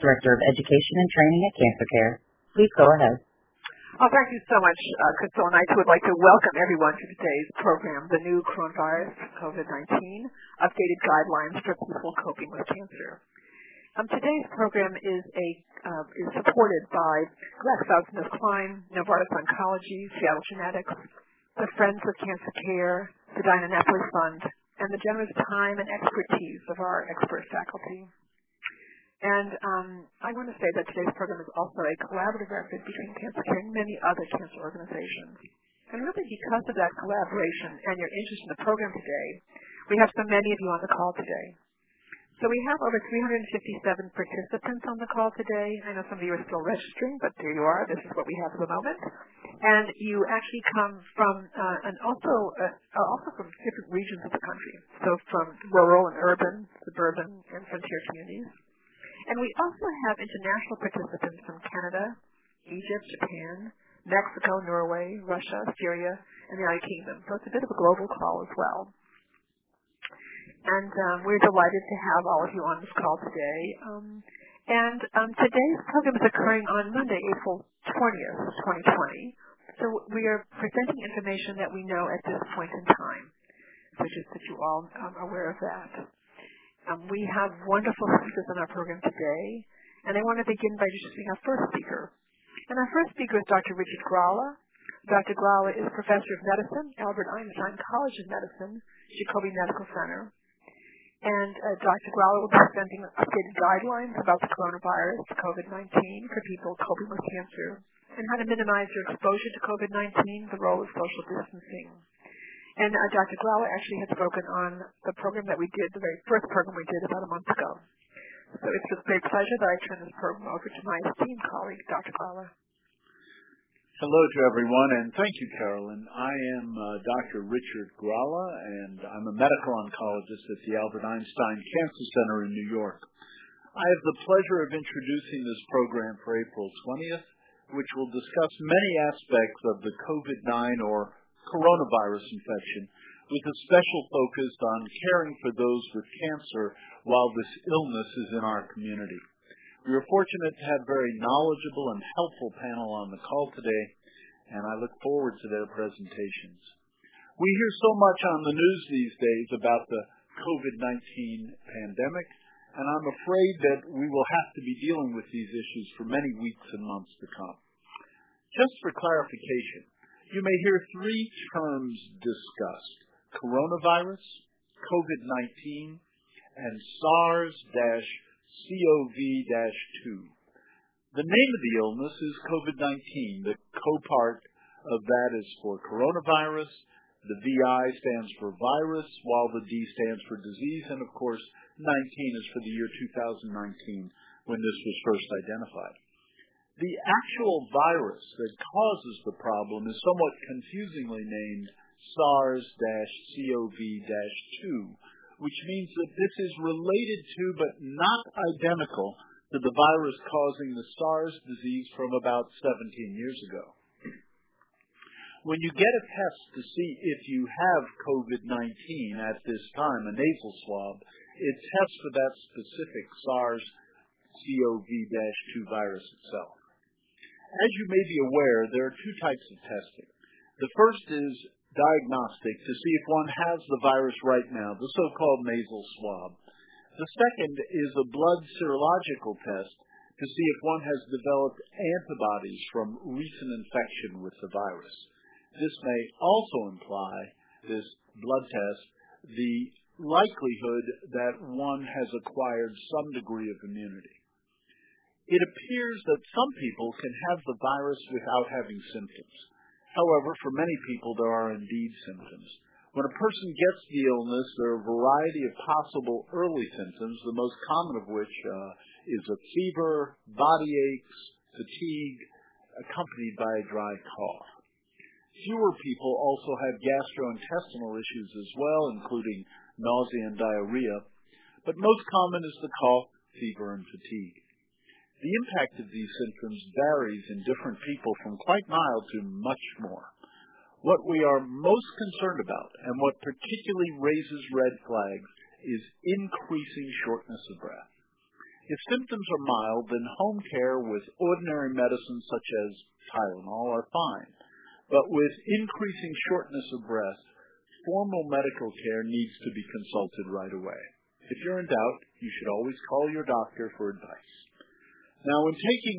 Director of Education and Training at Cancer Care. Please go ahead. Oh, thank you so much, uh, Crystal. And I too would like to welcome everyone to today's program, the new coronavirus COVID-19 updated guidelines for people coping with cancer. Um, today's program is a uh, is supported by GlaxoSmithKline, Novartis Oncology, Seattle Genetics, the Friends of Cancer Care, the Dinah Napoli Fund, and the generous time and expertise of our expert faculty. And um, I want to say that today's program is also a collaborative effort between Cancer Care and many other cancer organizations. And really because of that collaboration and your interest in the program today, we have so many of you on the call today. So we have over 357 participants on the call today. I know some of you are still registering, but there you are. This is what we have at the moment. And you actually come from, uh, and also, uh, also from different regions of the country. So from rural and urban, suburban, and frontier communities. And we also have international participants from Canada, Egypt, Japan, Mexico, Norway, Russia, Syria, and the United Kingdom. So it's a bit of a global call as well. And um, we're delighted to have all of you on this call today. Um, and um, today's program is occurring on Monday, April 20th, 2020. So we are presenting information that we know at this point in time. So just that you all are aware of that. Um, we have wonderful speakers on our program today, and I want to begin by introducing our first speaker. And our first speaker is Dr. Richard Gralla. Dr. Gralla is professor of medicine, Albert Einstein College of Medicine, Jacobi Medical Center. And uh, Dr. Gralla will be presenting updated guidelines about the coronavirus, COVID-19, for people coping with cancer, and how to minimize your exposure to COVID-19, the role of social distancing. And uh, Dr. Gralla actually had spoken on the program that we did, the very first program we did about a month ago. So it's with great pleasure that I turn this program over to my esteemed colleague, Dr. Gralla. Hello to everyone, and thank you, Carolyn. I am uh, Dr. Richard Gralla, and I'm a medical oncologist at the Albert Einstein Cancer Center in New York. I have the pleasure of introducing this program for April 20th, which will discuss many aspects of the COVID-9 or coronavirus infection, with a special focus on caring for those with cancer while this illness is in our community. We are fortunate to have a very knowledgeable and helpful panel on the call today, and I look forward to their presentations. We hear so much on the news these days about the COVID-19 pandemic, and I'm afraid that we will have to be dealing with these issues for many weeks and months to come. Just for clarification, you may hear three terms discussed coronavirus, COVID 19, and SARS CoV 2. The name of the illness is COVID 19. The co-part of that is for coronavirus. The VI stands for virus, while the D stands for disease, and of course, 19 is for the year 2019 when this was first identified. The actual virus that causes the problem is somewhat confusingly named SARS-CoV-2, which means that this is related to but not identical to the virus causing the SARS disease from about 17 years ago. When you get a test to see if you have COVID-19 at this time, a nasal swab, it tests for that specific SARS-CoV-2 virus itself. As you may be aware, there are two types of testing. The first is diagnostic to see if one has the virus right now, the so-called nasal swab. The second is a blood serological test to see if one has developed antibodies from recent infection with the virus. This may also imply, this blood test, the likelihood that one has acquired some degree of immunity. It appears that some people can have the virus without having symptoms. However, for many people, there are indeed symptoms. When a person gets the illness, there are a variety of possible early symptoms, the most common of which uh, is a fever, body aches, fatigue, accompanied by a dry cough. Fewer people also have gastrointestinal issues as well, including nausea and diarrhea, but most common is the cough, fever, and fatigue. The impact of these symptoms varies in different people from quite mild to much more. What we are most concerned about, and what particularly raises red flags, is increasing shortness of breath. If symptoms are mild, then home care with ordinary medicines such as Tylenol are fine. But with increasing shortness of breath, formal medical care needs to be consulted right away. If you're in doubt, you should always call your doctor for advice. Now, when taking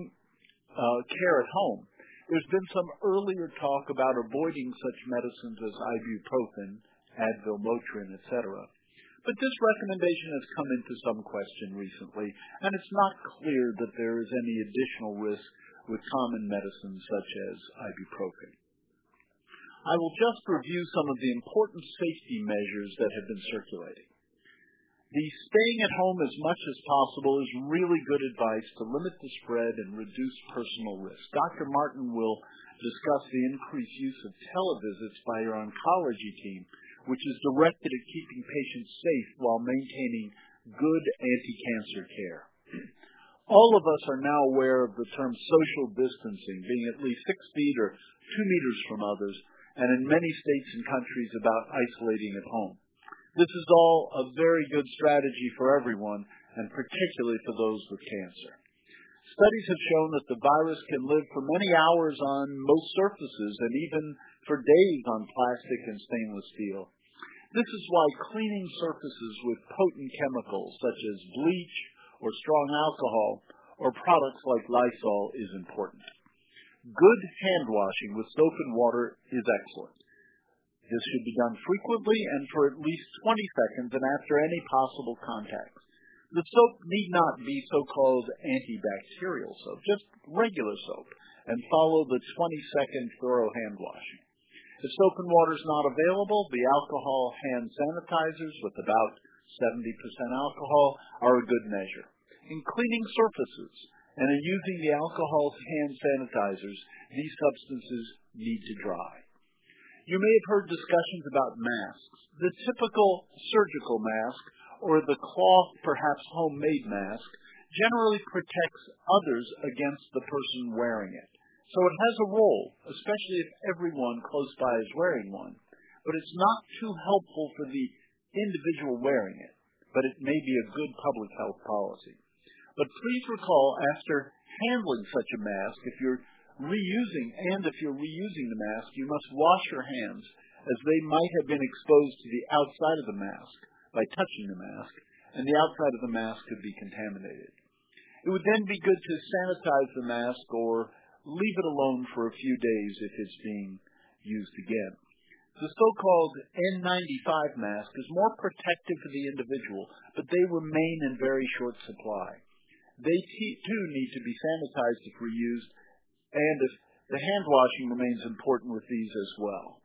uh, care at home, there's been some earlier talk about avoiding such medicines as ibuprofen, Advil, Motrin, etc. But this recommendation has come into some question recently, and it's not clear that there is any additional risk with common medicines such as ibuprofen. I will just review some of the important safety measures that have been circulating. The staying at home as much as possible is really good advice to limit the spread and reduce personal risk. Dr. Martin will discuss the increased use of televisits by your oncology team, which is directed at keeping patients safe while maintaining good anti-cancer care. All of us are now aware of the term social distancing, being at least six feet or two meters from others, and in many states and countries about isolating at home. This is all a very good strategy for everyone, and particularly for those with cancer. Studies have shown that the virus can live for many hours on most surfaces and even for days on plastic and stainless steel. This is why cleaning surfaces with potent chemicals such as bleach or strong alcohol or products like Lysol is important. Good hand washing with soap and water is excellent. This should be done frequently and for at least 20 seconds and after any possible contacts. The soap need not be so-called antibacterial soap, just regular soap, and follow the 20-second thorough hand washing. If soap and water is not available, the alcohol hand sanitizers with about 70% alcohol are a good measure. In cleaning surfaces and in using the alcohol hand sanitizers, these substances need to dry. You may have heard discussions about masks. The typical surgical mask or the cloth, perhaps homemade mask, generally protects others against the person wearing it. So it has a role, especially if everyone close by is wearing one. But it's not too helpful for the individual wearing it, but it may be a good public health policy. But please recall, after handling such a mask, if you're reusing, and if you're reusing the mask, you must wash your hands as they might have been exposed to the outside of the mask by touching the mask, and the outside of the mask could be contaminated. It would then be good to sanitize the mask or leave it alone for a few days if it's being used again. The so-called N95 mask is more protective for the individual, but they remain in very short supply. They too need to be sanitized if reused the hand washing remains important with these as well.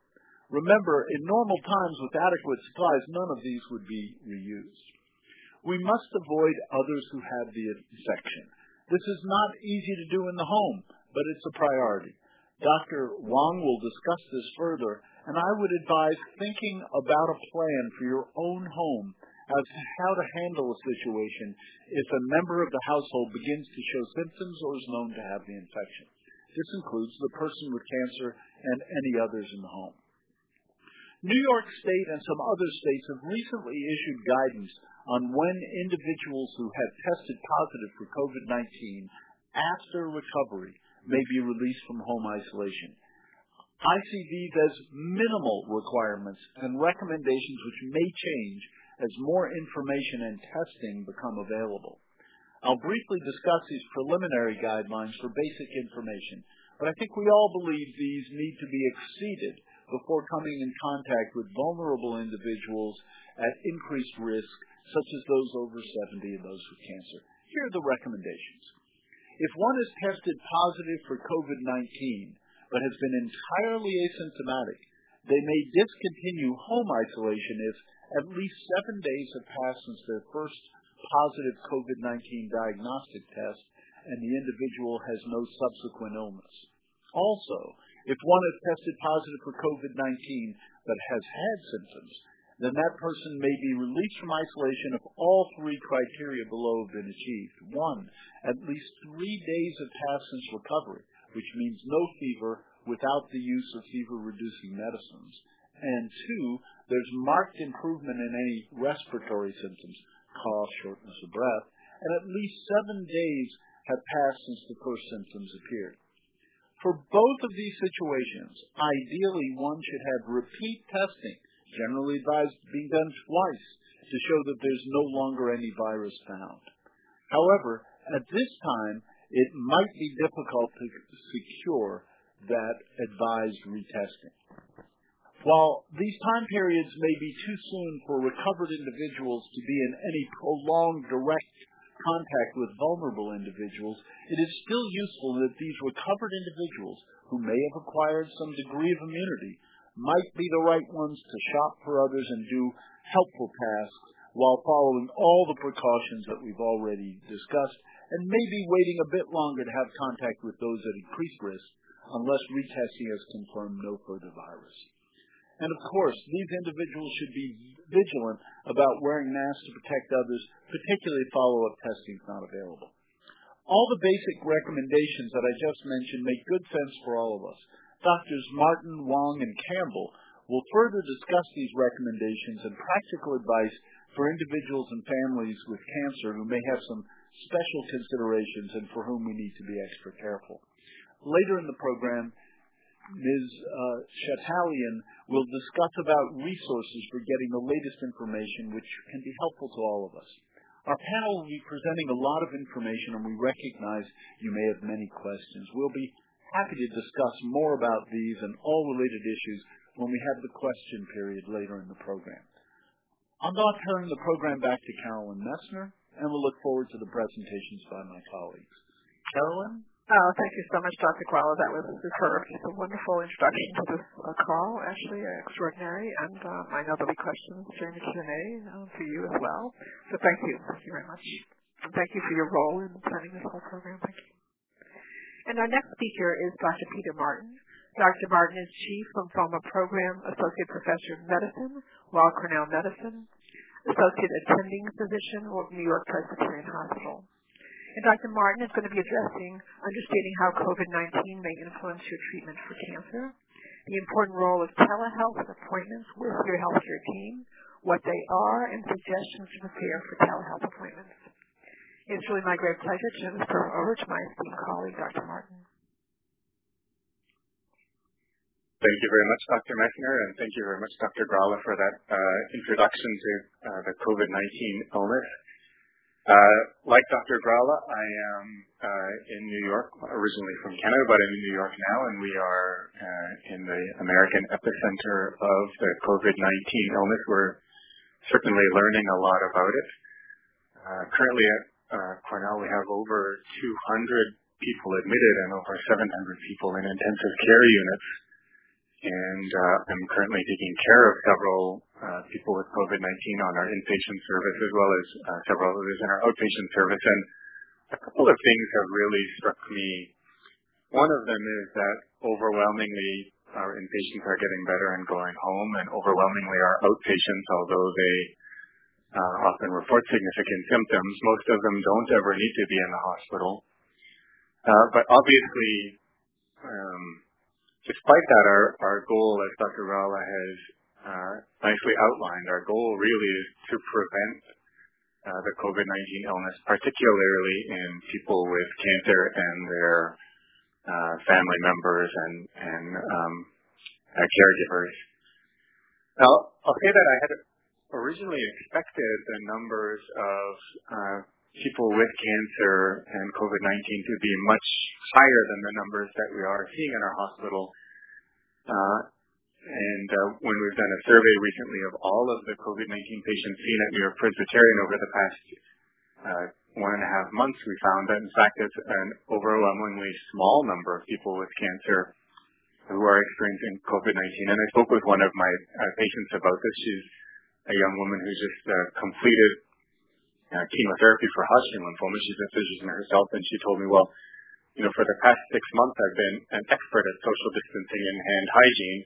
Remember, in normal times with adequate supplies, none of these would be reused. We must avoid others who have the infection. This is not easy to do in the home, but it's a priority. Dr. Wang will discuss this further, and I would advise thinking about a plan for your own home as to how to handle a situation if a member of the household begins to show symptoms or is known to have the infection. This includes the person with cancer and any others in the home. New York State and some other states have recently issued guidance on when individuals who have tested positive for COVID-19 after recovery may be released from home isolation. I see these as minimal requirements and recommendations which may change as more information and testing become available. I'll briefly discuss these preliminary guidelines for basic information, but I think we all believe these need to be exceeded before coming in contact with vulnerable individuals at increased risk, such as those over 70 and those with cancer. Here are the recommendations. If one is tested positive for COVID-19 but has been entirely asymptomatic, they may discontinue home isolation if at least seven days have passed since their first positive COVID-19 diagnostic test and the individual has no subsequent illness. Also, if one has tested positive for COVID-19 but has had symptoms, then that person may be released from isolation if all three criteria below have been achieved. One, at least three days have passed since recovery, which means no fever without the use of fever-reducing medicines. And two, there's marked improvement in any respiratory symptoms, cough, shortness of breath, and at least seven days have passed since the first symptoms appeared. For both of these situations, ideally one should have repeat testing, generally advised being done twice, to show that there's no longer any virus found. However, at this time, it might be difficult to secure that advised retesting. While these time periods may be too soon for recovered individuals to be in any prolonged direct contact with vulnerable individuals, it is still useful that these recovered individuals who may have acquired some degree of immunity might be the right ones to shop for others and do helpful tasks while following all the precautions that we've already discussed and maybe waiting a bit longer to have contact with those at increased risk unless retesting has confirmed no further virus. And of course, these individuals should be vigilant about wearing masks to protect others, particularly if follow-up testing is not available. All the basic recommendations that I just mentioned make good sense for all of us. Doctors Martin, Wong, and Campbell will further discuss these recommendations and practical advice for individuals and families with cancer who may have some special considerations and for whom we need to be extra careful. Later in the program, Ms. Uh, Chatalian will discuss about resources for getting the latest information which can be helpful to all of us. Our panel will be presenting a lot of information and we recognize you may have many questions. We'll be happy to discuss more about these and all related issues when we have the question period later in the program. I'll now turn the program back to Carolyn Messner and we'll look forward to the presentations by my colleagues. Carolyn? Oh, thank you so much, Dr. Gralla. That was superb. Just a wonderful introduction to this uh, call, actually, uh, extraordinary. And um, I know there'll be questions during the Q&A uh, for you as well. So thank you. Thank you very much. And thank you for your role in planning this whole program. Thank you. And our next speaker is Dr. Peter Martin. Dr. Martin is Chief Lymphoma Program Associate Professor of Medicine, Weill Cornell Medicine, Associate Attending Physician New York Presbyterian Hospital. And Dr. Martin is going to be addressing understanding how COVID-19 may influence your treatment for cancer, the important role of telehealth appointments with your healthcare team, what they are, and suggestions to prepare for telehealth appointments. It's really my great pleasure to turn program over to my esteemed colleague, Dr. Martin. Thank you very much, Dr. Messner, and thank you very much, Dr. Gralla, for that uh, introduction to uh, the COVID-19 illness. Uh, like Dr. Gralla, I am uh, in New York, originally from Canada, but I'm in New York now, and we are uh, in the American epicenter of the COVID-19 illness. We're certainly learning a lot about it. Uh, currently at uh, Cornell, we have over 200 people admitted and over 700 people in intensive care units and I'm currently taking care of several people with COVID-19 on our inpatient service as well as uh, several others in our outpatient service. And a couple of things have really struck me. One of them is that overwhelmingly our inpatients are getting better and going home, and overwhelmingly our outpatients, although they uh, often report significant symptoms, most of them don't ever need to be in the hospital. Uh, but obviously, um, despite that, our, goal, as Dr. Gralla has uh, nicely outlined, our goal really is to prevent uh, the COVID-19 illness, particularly in people with cancer and their uh, family members and, um, caregivers. Now, I'll say that I had originally expected the numbers of uh, people with cancer and COVID-19 to be much higher than the numbers that we are seeing in our hospital. And uh, when we've done a survey recently of all of the COVID-19 patients seen at New York Presbyterian over the past uh, one and a half months, we found that in fact it's an overwhelmingly small number of people with cancer who are experiencing COVID-19. And I spoke with one of my uh, patients about this. She's a young woman who just completed chemotherapy for Hodgkin lymphoma. She's a physician herself, and she told me, well, you know, for the past six months, I've been an expert at social distancing and hand hygiene,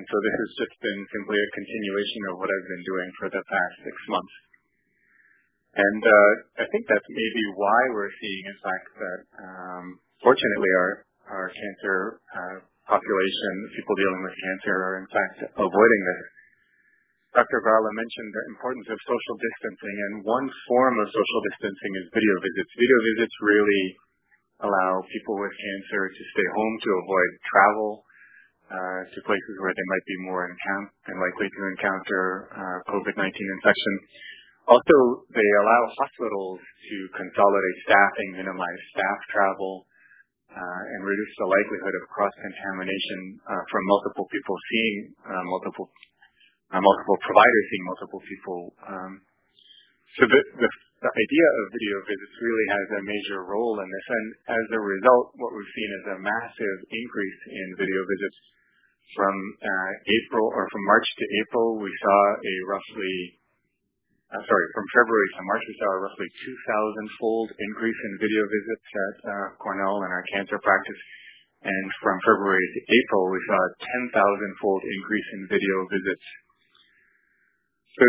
this has just been simply a continuation of what I've been doing for the past six months. And uh, I think that's maybe why we're seeing, in fact, that um, fortunately our cancer uh, population, people dealing with cancer, are in fact avoiding this. Dr. Gralla mentioned the importance of social distancing, and one form of social distancing is video visits. Video visits really allow people with cancer to stay home to avoid travel to places where they might be more likely to encounter uh, COVID-19 infection. Also, they allow hospitals to consolidate staffing, minimize staff travel, uh, and reduce the likelihood of cross-contamination uh, from multiple people seeing uh, multiple uh, providers seeing multiple people. Um, the, the, idea of video visits really has a major role in this, and as a result, what we've seen is a massive increase in video visits. From uh, April or from March to April, we saw a roughly uh, sorry, from February to March, we saw a roughly 2,000-fold increase in video visits at uh, Cornell in our cancer practice. And from February to April, we saw a 10,000-fold increase in video visits so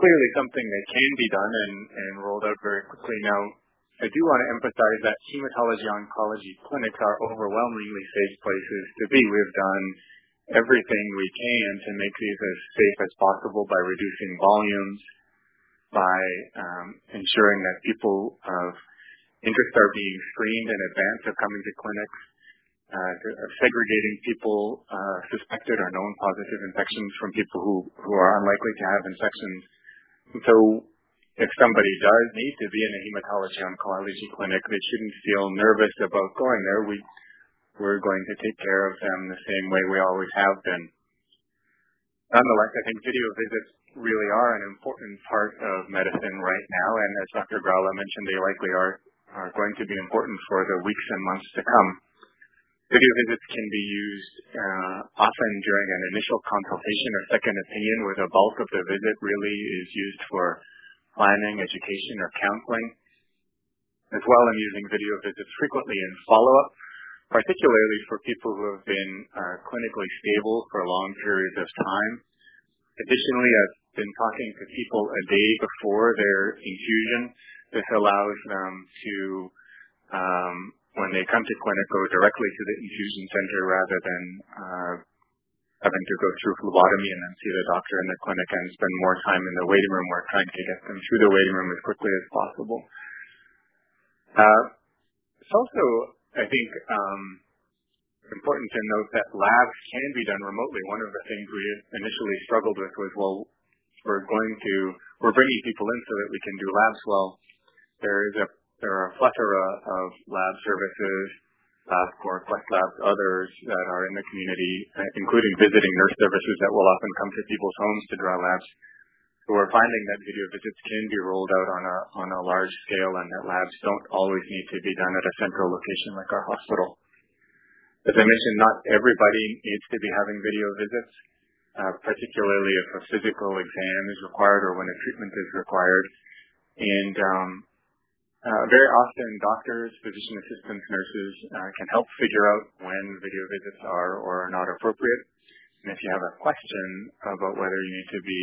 clearly something that can be done and, rolled out very quickly. Now, I do want to emphasize that hematology oncology clinics are overwhelmingly safe places to be. We've done everything we can to make these as safe as possible by reducing volumes, by um, ensuring that people of interest are being screened in advance of coming to clinics, uh, segregating people uh, suspected or known positive infections from people who are unlikely to have infections. So if somebody does need to be in a hematology oncology clinic, they shouldn't feel nervous about going there. We, we're going to take care of them the same way we always have been. Nonetheless, I think video visits really are an important part of medicine right now, and as Dr. Gralla mentioned, they likely are going to be important for the weeks and months to come. Video visits can be used uh, often during an initial consultation or second opinion where the bulk of the visit really is used for planning, education, or counseling. As well, I'm using video visits frequently in follow-up, particularly for people who have been uh, clinically stable for long periods of time. Additionally, I've been talking to people a day before their infusion. This allows them to um, when they come to clinic, go directly to the infusion center rather than uh, having to go through phlebotomy and then see the doctor in the clinic and spend more time in the waiting room. We're trying to get them through the waiting room as quickly as possible. Uh, it's also, I think, um, important to note that labs can be done remotely. One of the things we initially struggled with was, well, we're going to, we're bringing people in so that we can do labs. Well, there is a there are a plethora of lab services, LabCorp, Quest Labs, others that are in the community, uh, including visiting nurse services that will often come to people's homes to draw labs. We're finding that video visits can be rolled out on a on a large scale, and that labs don't always need to be done at a central location like our hospital. As I mentioned, not everybody needs to be having video visits, uh, particularly if a physical exam is required or when a treatment is required. And um, uh, very often, doctors, physician assistants, nurses uh, can help figure out when video visits are or are not appropriate. And if you have a question about whether you need to be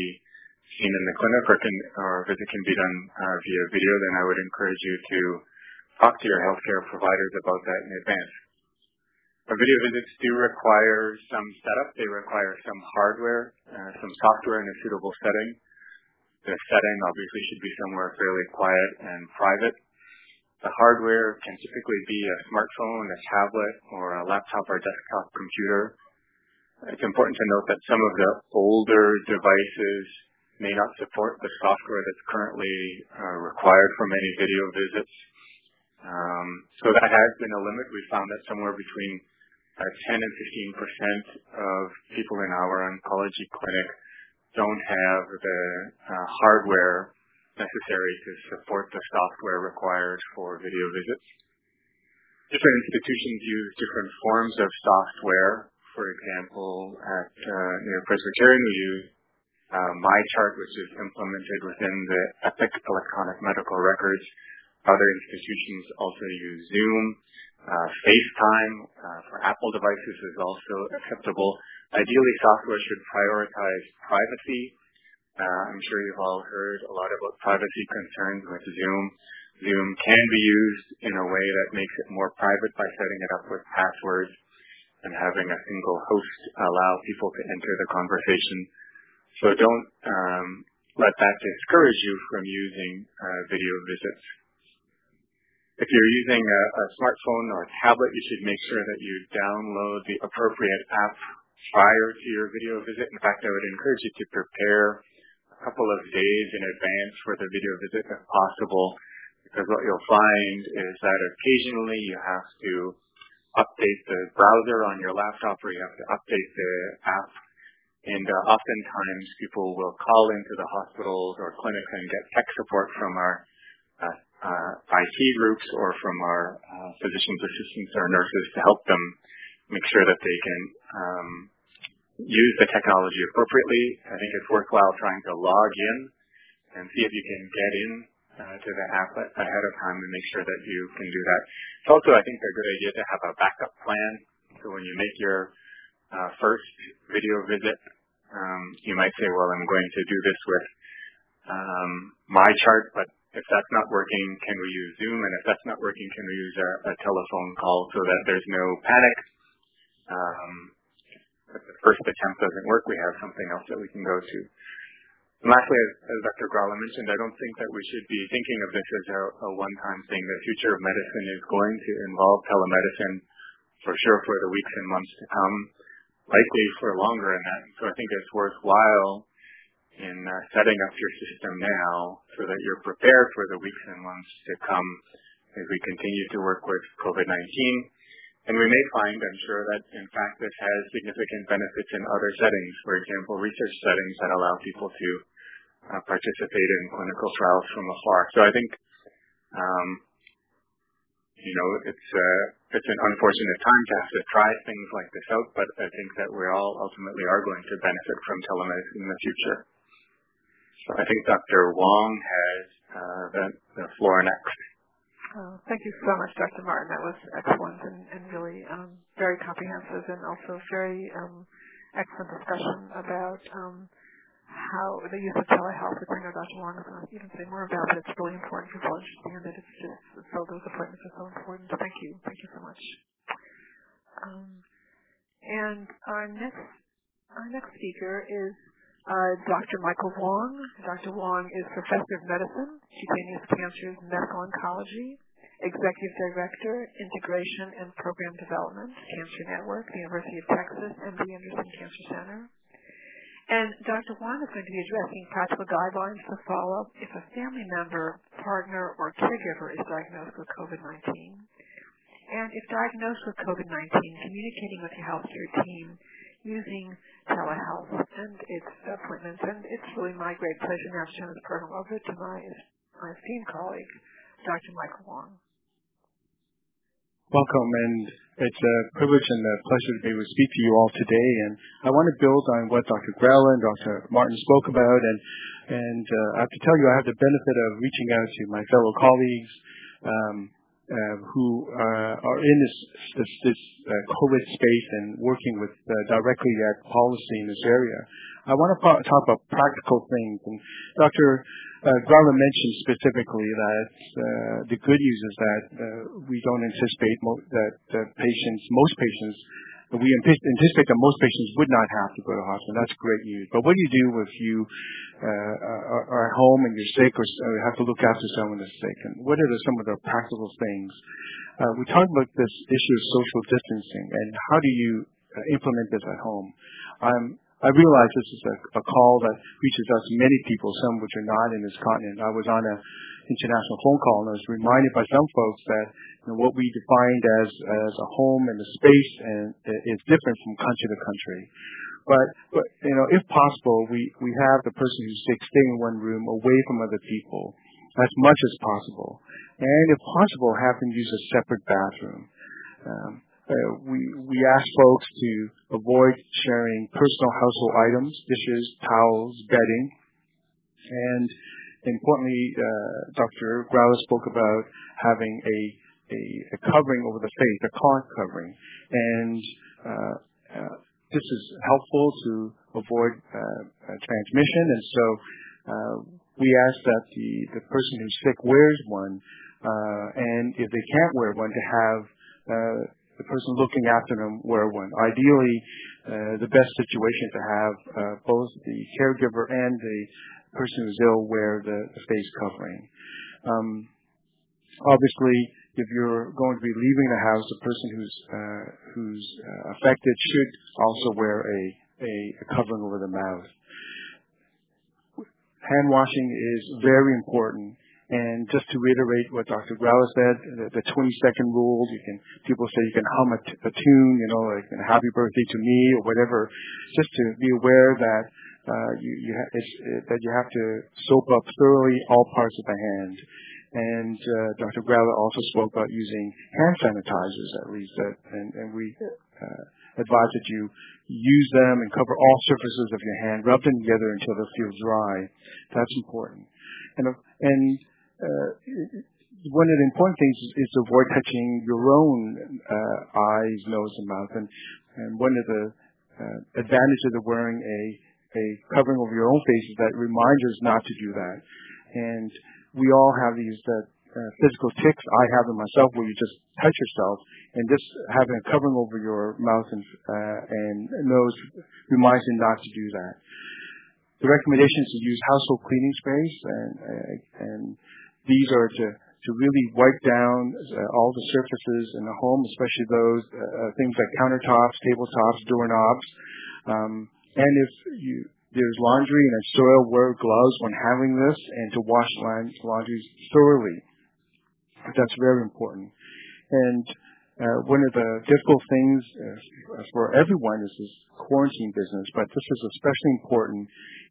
seen in the clinic or, can, or a visit can be done uh, via video, then I would encourage you to talk to your healthcare providers about that in advance. But video visits do require some setup. They require some hardware, uh, some software in a suitable setting. The setting obviously should be somewhere fairly quiet and private. The hardware can typically be a smartphone, a tablet, or a laptop or desktop computer. It's important to note that some of the older devices may not support the software that's currently uh, required for many video visits. Um, so that has been a limit. We found that somewhere between uh, 10 and 15 percent of people in our oncology clinic don't have the uh, hardware necessary to support the software required for video visits. Different institutions use different forms of software For example, at uh, Presbyterian, we use uh, MyChart, which is implemented within the Epic electronic medical records. Other institutions also use Zoom. Uh, FaceTime uh, for Apple devices is also acceptable. Ideally, software should prioritize privacy. Uh, I'm sure you've all heard a lot about privacy concerns with Zoom. Zoom can be used in a way that makes it more private by setting it up with passwords and having a single host allow people to enter the conversation. So don't um, let that discourage you from using uh, video visits. If you're using a, a smartphone or a tablet, you should make sure that you download the appropriate app prior to your video visit. In fact, I would encourage you to prepare couple of days in advance for the video visit if possible because what you'll find is that occasionally you have to update the browser on your laptop or you have to update the app. And uh, oftentimes people will call into the hospitals or clinics and get tech support from our uh, uh, IT groups or from our uh, physician's assistants or nurses to help them make sure that they can um, use the technology appropriately. I think it's worthwhile trying to log in and see if you can get in uh, to the app ahead of time and make sure that you can do that. It's also, I think, a good idea to have a backup plan. So when you make your uh, first video visit, um, you might say, well, I'm going to do this with um, my chart, but if that's not working, can we use Zoom? And if that's not working, can we use a, a telephone call so that there's no panic? Um, if the first attempt doesn't work, we have something else that we can go to. And lastly, as, as Dr. Gralla mentioned, I don't think that we should be thinking of this as a, a one-time thing. The future of medicine is going to involve telemedicine for sure for the weeks and months to come, likely for longer than that. So I think it's worthwhile in uh, setting up your system now so that you're prepared for the weeks and months to come as we continue to work with COVID-19. And we may find, I'm sure, that in fact this has significant benefits in other settings, for example, research settings that allow people to uh, participate in clinical trials from afar. So I think, um, you know, it's uh, it's an unfortunate time to have to try things like this out, but I think that we all ultimately are going to benefit from telemedicine in the future. I think Dr. Wong has uh, the floor next. Uh, thank you so much, Dr. Martin. That was excellent and, and really um, very comprehensive and also very um, excellent discussion about um, how the use of telehealth, which I know Dr. Wong is going to even say more about, but it's really important people understand that it's just so those appointments are so important. Thank you. Thank you so much. Um, and our next our next speaker is uh, Dr. Michael Wong. Dr. Wong is Professor of Medicine, Cutaneous Cancers, Medical Oncology, Executive Director, Integration and Program Development, Cancer Network, the University of Texas, MD Anderson Cancer Center. And Dr. Wong is going to be addressing practical guidelines to follow if a family member, partner, or caregiver is diagnosed with COVID-19. And if diagnosed with COVID-19, communicating with your healthcare team using telehealth and its appointments. And it's really my great pleasure now to turn this program over to my, my esteemed colleague, Dr. Michael Wong. Welcome, and it's a privilege and a pleasure to be able to speak to you all today. And I want to build on what Dr. Gralla and Dr. Martin spoke about. And and uh, I have to tell you, I have the benefit of reaching out to my fellow colleagues um, uh, who uh, are in this this, this uh, COVID space and working with directly at policy in this area. I want to talk about practical things. And Dr. Gralla mentioned specifically that the good news is that we don't anticipate that patients, most patients, we anticipate that most patients would not have to go to hospital. That's great news. But what do you do if you uh, are at home and you're sick or have to look after someone that's sick? And what are the, some of the practical things? Uh, we talked about this issue of social distancing and how do you uh, implement this at home? Um, I realize this is a, a call that reaches to many people, some which are not in this continent. I was on a international phone call, and I was reminded by some folks that you know, what we defined as as a home and a space and is different from country to country. But, but you know, if possible, we we have the person who's sick stay in one room away from other people as much as possible, and if possible, have them use a separate bathroom. Um, we we ask folks to avoid sharing personal household items, dishes, towels, bedding. And importantly, uh, Dr. Gralla spoke about having a a covering over the face, a cloth covering. And uh, uh, this is helpful to avoid transmission. And so we ask that the, the person who's sick wears one, and if they can't wear one, to have the person looking after them wear one. Ideally, uh, the best situation to have uh, both the caregiver and the person who's ill wear the, the face covering. Um, obviously, if you're going to be leaving the house, the person who's uh, who's uh, affected should also wear a, a, a covering over the mouth. Hand washing is very important and just to reiterate what Dr. Gralla said, the, the 20 second rule, you can, people say you can hum a, t- a tune, you know, like happy birthday to me or whatever, just to be aware that, uh, you, you ha- it, that you have to soap up thoroughly all parts of the hand. And, uh, Dr. Gralla also spoke about using hand sanitizers at least, that, and, and we, uh, advise that you use them and cover all surfaces of your hand, rub them together until they feel dry. That's important. And, and uh, one of the important things is, to avoid touching your own uh, eyes, nose, and mouth. And, one of the uh, advantages of wearing a, covering over your own face is that it reminds us not to do that. And we all have these uh, uh, physical tics. I have them myself, where you just touch yourself, and just having a covering over your mouth and uh, nose reminds you not to do that. The recommendation is to use household cleaning sprays, uh, and these are to, to really wipe down uh, all the surfaces in the home, especially those uh, uh, things like countertops, tabletops, doorknobs. Um, and if you, there's laundry and soil, wear gloves when handling this and to wash laundry thoroughly. That's very important. And uh, one of the difficult things uh, for everyone is this quarantine business, but this is especially important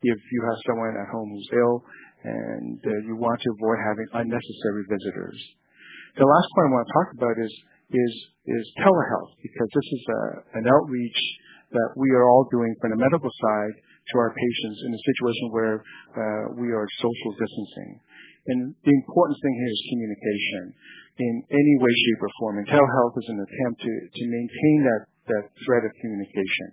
if you have someone at home who's ill and uh, you want to avoid having unnecessary visitors. The last point I want to talk about is is is telehealth because this is a, an outreach that we are all doing from the medical side to our patients in a situation where uh, we are social distancing. And the important thing here is communication in any way, shape, or form. And telehealth is an attempt to, to maintain that, that thread of communication.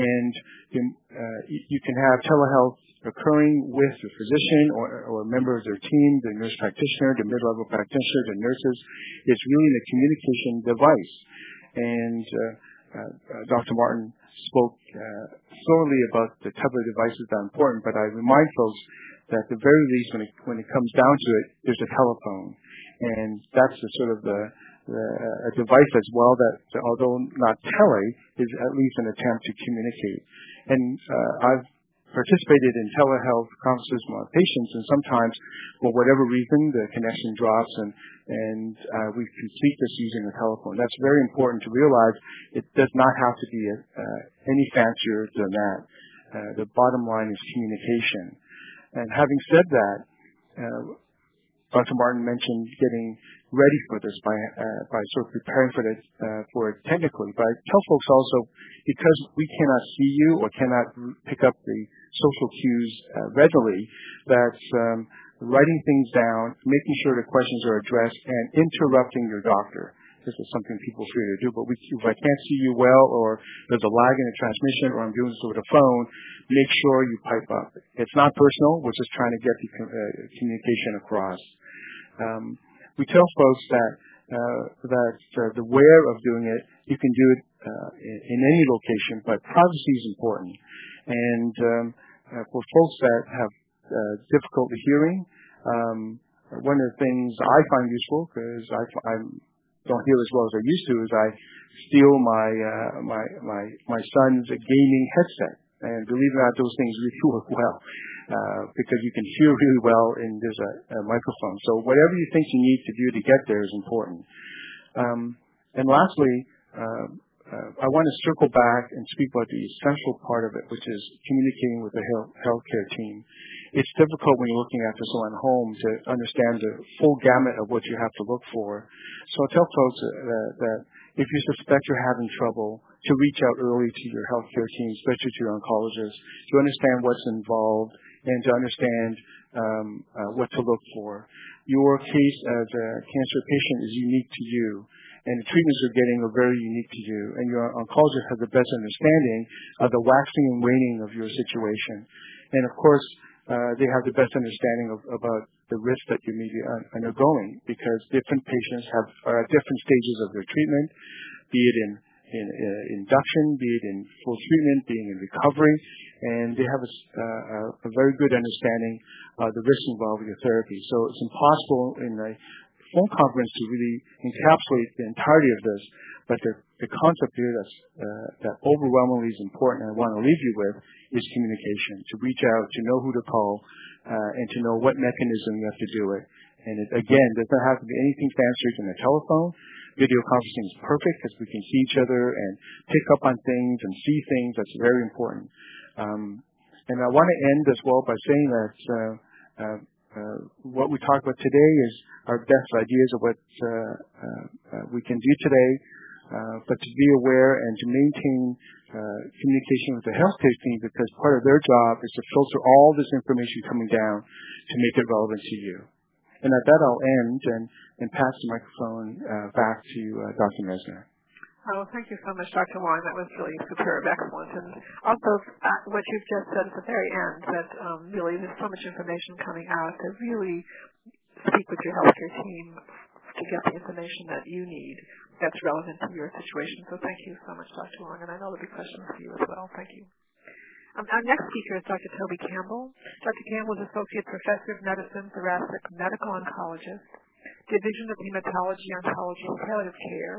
And uh, you can have telehealth occurring with the physician or, a member of their team, the nurse practitioner, the mid-level practitioner, the nurses. It's really a communication device. And uh, uh, Dr. Martin spoke uh, thoroughly about the type of devices that are important, but I remind folks that at the very least, when it, when it comes down to it, there's a telephone. And that's the sort of the, the a device as well that, although not tele, is at least an attempt to communicate. And uh, I've participated in telehealth conferences with my patients, and sometimes, for whatever reason, the connection drops, and and uh, we complete this using the telephone. That's very important to realize. It does not have to be a, uh, any fancier than that. Uh, the bottom line is communication. And having said that, uh, Dr. Martin mentioned getting ready for this by uh, by sort of preparing for it uh, for it technically. But I tell folks also because we cannot see you or cannot pick up the social cues uh, readily, that um, writing things down, making sure the questions are addressed, and interrupting your doctor. This is something people fear to do, but if I can't see you well, or there's a lag in the transmission, or I'm doing this over the phone, make sure you pipe up. It's not personal. We're just trying to get the communication across. We tell folks that uh, that uh, the where of doing it, you can do it uh, in, any location, but privacy is important. And um, for folks that have difficulty hearing, um, one of the things I find useful because I, I don't hear as well as I used to is I steal my uh, my my my son's gaming headset, and believe it or not, those things really work well. Uh, because you can hear really well and there's a, microphone. So whatever you think you need to do to get there is important. Um, and lastly, uh, uh, I want to circle back and speak about the essential part of it, which is communicating with the health, healthcare team. It's difficult when you're looking after someone at home to understand the full gamut of what you have to look for. So I tell folks that, that if you suspect you're having trouble, to reach out early to your healthcare team, especially to your oncologist, to understand what's involved and to understand um, uh, what to look for. Your case as a cancer patient is unique to you, and the treatments you're getting are very unique to you, and your oncologist has the best understanding of the waxing and waning of your situation. And of course, uh, they have the best understanding about the risk that you may be undergoing because different patients have are at different stages of their treatment, be it in in uh, induction, be it in full treatment, being in recovery, and they have a, uh, very good understanding of the risks involved with your therapy. So it's impossible in a phone conference to really encapsulate the entirety of this, but the, concept here uh, that overwhelmingly is important and I want to leave you with is communication, to reach out, to know who to call, and to know what mechanism you have to do it. And it, again, does not have to be anything fancier than a telephone. Video conferencing is perfect because we can see each other and pick up on things and see things. That's very important. Um, and I want to end as well by saying that uh, uh, uh, what we talked about today is our best ideas of what uh, uh, uh, we can do today, but to be aware and to maintain communication with the healthcare team because part of their job is to filter all this information coming down to make it relevant to you. And at that, I'll end and, pass the microphone uh, back to uh, Dr. Messner. Oh, thank you so much, Dr. Wong. That was really superb, excellent. And also, uh, what you've just said at the very end, that um, really there's so much information coming out to really speak with your healthcare team to get the information that you need that's relevant to your situation. So thank you so much, Dr. Wong. And I know there'll be questions for you as well. Thank you. Um, our next speaker is Dr. Toby Campbell. Dr. Campbell is Associate Professor of Medicine, Thoracic Medical Oncologist, Division of Hematology, Oncology, and Palliative Care,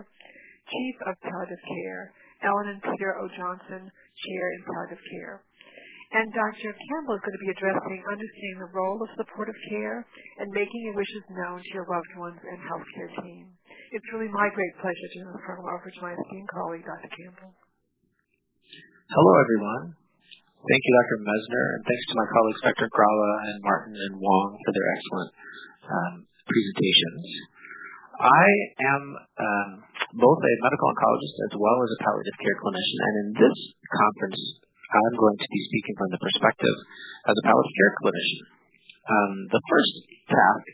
Chief of Palliative Care, Ellen and Peter O. Johnson, Chair in Palliative Care. And Dr. Campbell is going to be addressing understanding the role of supportive care and making your wishes known to your loved ones and healthcare team. It's really my great pleasure to turn over to my esteemed colleague, Dr. Campbell. Hello, everyone. Thank you, Dr. Messner, and thanks to my colleagues, Dr. Gralla and Martin and Wong, for their excellent um, presentations. I am um, both a medical oncologist as well as a palliative care clinician, and in this conference, I'm going to be speaking from the perspective as a palliative care clinician. Um, the first task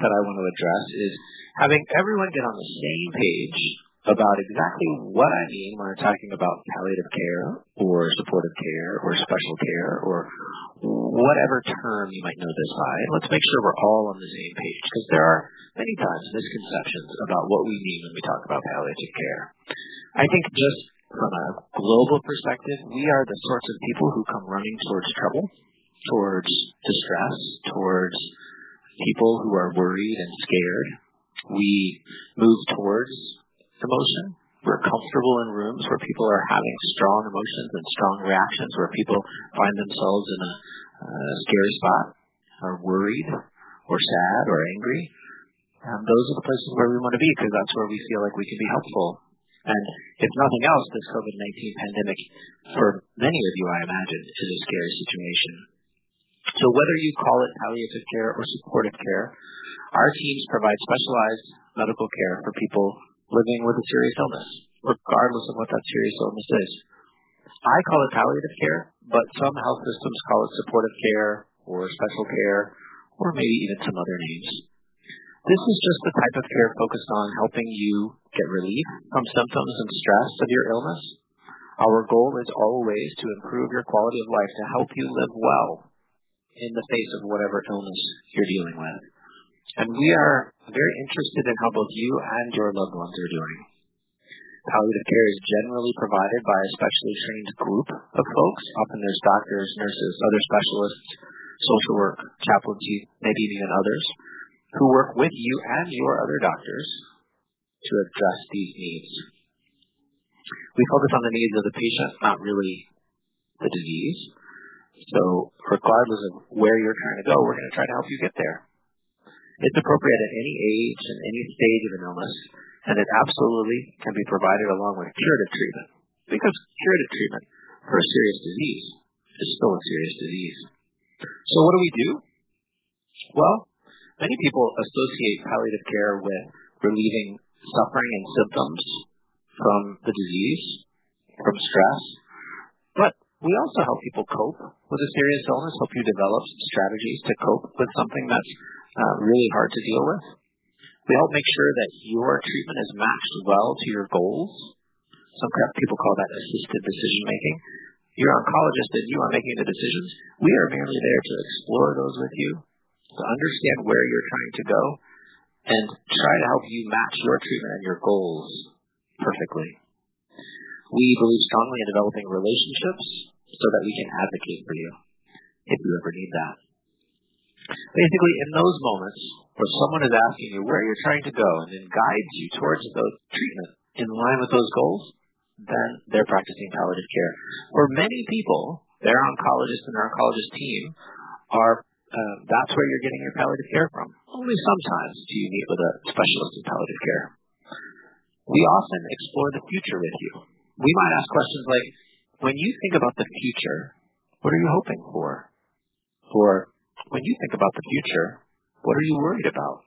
that I want to address is having everyone get on the same page about exactly what I mean when I'm talking about palliative care or supportive care or special care or whatever term you might know this by. Let's make sure we're all on the same page because there are many times misconceptions about what we mean when we talk about palliative care. I think just from a global perspective, we are the sorts of people who come running towards trouble, towards distress, towards people who are worried and scared. We move towards emotion. We're comfortable in rooms where people are having strong emotions and strong reactions, where people find themselves in a, a scary spot, or worried, or sad, or angry. Um, those are the places where we want to be because that's where we feel like we can be helpful. And if nothing else, this COVID-19 pandemic, for many of you, I imagine, is a scary situation. So whether you call it palliative care or supportive care, our teams provide specialized medical care for people living with a serious illness, regardless of what that serious illness is. I call it palliative care, but some health systems call it supportive care or special care or maybe even some other names. This is just the type of care focused on helping you get relief from symptoms and stress of your illness. Our goal is always to improve your quality of life, to help you live well in the face of whatever illness you're dealing with. And we are very interested in how both you and your loved ones are doing. Palliative care is generally provided by a specially trained group of folks. Often there's doctors, nurses, other specialists, social work, chaplaincy, maybe even others, who work with you and your other doctors to address these needs. We focus on the needs of the patient, not really the disease. So regardless of where you're trying to go, we're going to try to help you get there. It's appropriate at any age and any stage of an illness, and it absolutely can be provided along with curative treatment. Because curative treatment for a serious disease is still a serious disease. So what do we do? Well, many people associate palliative care with relieving suffering and symptoms from the disease, from stress, but we also help people cope with a serious illness, help you develop strategies to cope with something that's Um, really hard to deal with. We help make sure that your treatment is matched well to your goals. Some people call that assisted decision making. Your oncologist and you are making the decisions. We are merely there to explore those with you, to understand where you're trying to go, and try to help you match your treatment and your goals perfectly. We believe strongly in developing relationships so that we can advocate for you if you ever need that. Basically, in those moments where someone is asking you where you're trying to go and then guides you towards the treatment in line with those goals, then they're practicing palliative care. For many people, their oncologist and their oncologist team are uh, that's where you're getting your palliative care from. Only sometimes do you meet with a specialist in palliative care. We often explore the future with you. We might ask questions like, when you think about the future, what are you hoping for? Or when you think about the future, what are you worried about?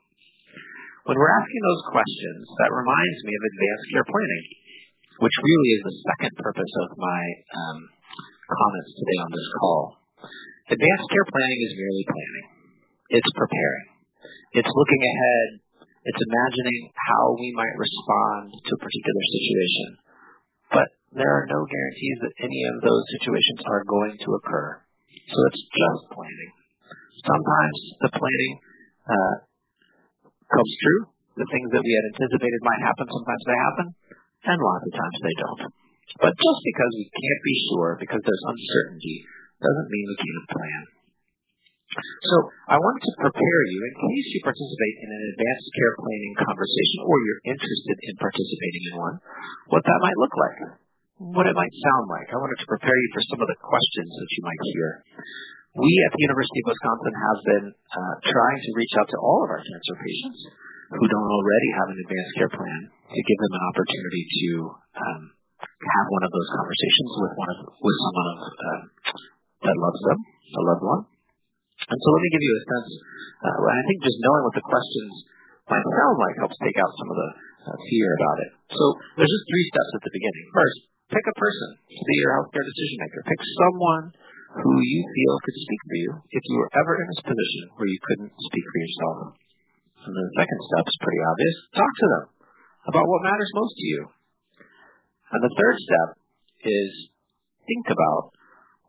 When we're asking those questions, that reminds me of advanced care planning, which really is the second purpose of my um, comments today on this call. Advanced care planning is merely planning. It's preparing. It's looking ahead. It's imagining how we might respond to a particular situation. But there are no guarantees that any of those situations are going to occur. So it's just planning. Sometimes the planning uh, comes true. The things that we had anticipated might happen, sometimes they happen, and lots of times they don't. But just because we can't be sure, because there's uncertainty, doesn't mean we can't plan. So I wanted to prepare you in case you participate in an advanced care planning conversation or you're interested in participating in one, what that might look like, what it might sound like. I wanted to prepare you for some of the questions that you might hear. We at the University of Wisconsin have been uh, trying to reach out to all of our cancer patients who don't already have an advanced care plan to give them an opportunity to um, have one of those conversations with one of with someone of, uh, that loves them, a loved one. And so let me give you a sense. Uh, I think just knowing what the questions might sound like helps take out some of the uh, fear about it. So there's just three steps at the beginning. First, pick a person to be your healthcare decision maker. Pick someone who you feel could speak for you if you were ever in this position where you couldn't speak for yourself. And then the second step is pretty obvious. Talk to them about what matters most to you. And the third step is think about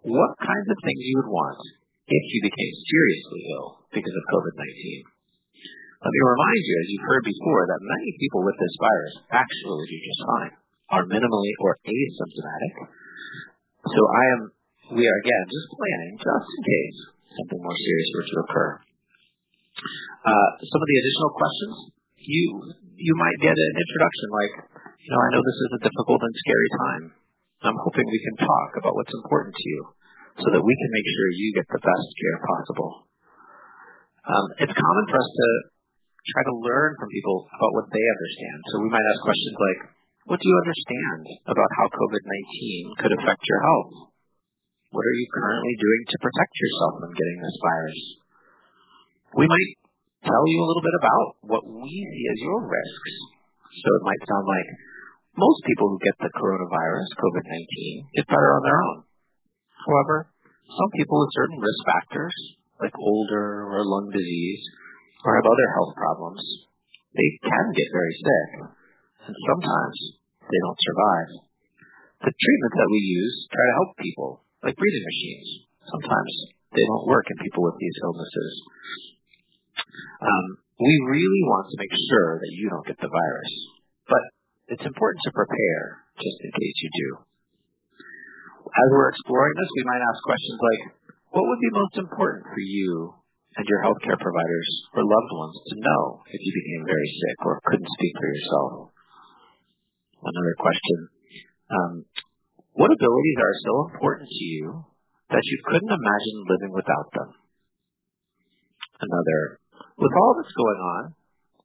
what kinds of things you would want if you became seriously ill because of COVID-19. Let me remind you, as you've heard before, that many people with this virus actually do just fine, are minimally or asymptomatic. So I am, we are again just planning, just in case something more serious were to occur. Uh, some of the additional questions, you you might get an introduction like, you know, I know this is a difficult and scary time. I'm hoping we can talk about what's important to you so that we can make sure you get the best care possible. Um, it's common for us to try to learn from people about what they understand. So we might ask questions like, what do you understand about how COVID-19 could affect your health? What are you currently doing to protect yourself from getting this virus? We might tell you a little bit about what we see as your risks. So it might sound like most people who get the coronavirus, COVID-19, get better on their own. However, some people with certain risk factors, like older or lung disease, or have other health problems, they can get very sick, and sometimes they don't survive. The treatments that we use try to help people, like breathing machines. Sometimes they don't work in people with these illnesses. Um, we really want to make sure that you don't get the virus, but it's important to prepare just in case you do. As we're exploring this, we might ask questions like, what would be most important for you and your healthcare providers or loved ones to know if you became very sick or couldn't speak for yourself? Another question. Um, what abilities are so important to you that you couldn't imagine living without them? Another. With all that's going on,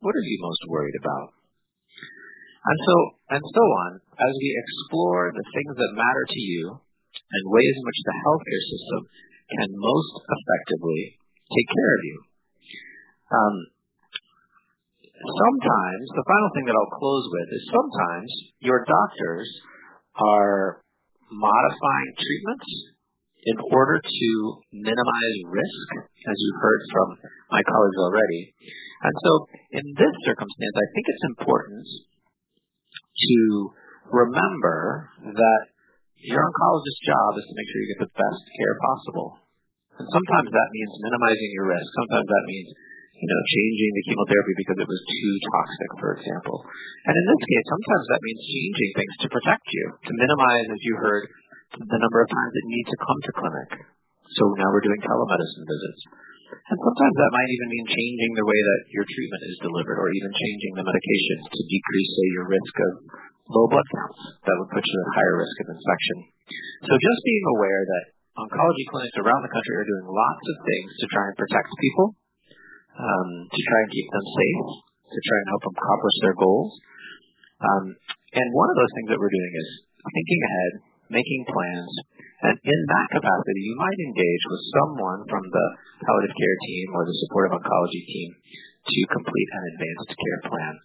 what are you most worried about? And so, and so on, as we explore the things that matter to you and ways in which the healthcare system can most effectively take care of you. Um, sometimes, the final thing that I'll close with is sometimes your doctors are modifying treatments in order to minimize risk, as you've heard from my colleagues already. And so in this circumstance, I think it's important to remember that your oncologist's job is to make sure you get the best care possible. And sometimes that means minimizing your risk. Sometimes that means you know, changing the chemotherapy because it was too toxic, for example. And in this case, sometimes that means changing things to protect you, to minimize, as you heard, the number of times that you need to come to clinic. So now we're doing telemedicine visits. And sometimes that might even mean changing the way that your treatment is delivered or even changing the medications to decrease, say, your risk of low blood counts that would put you at higher risk of infection. So just being aware that oncology clinics around the country are doing lots of things to try and protect people, um, to try and keep them safe, to try and help them accomplish their goals. Um, and one of those things that we're doing is thinking ahead, making plans, and in that capacity, you might engage with someone from the palliative care team or the supportive oncology team to complete an advanced care plan.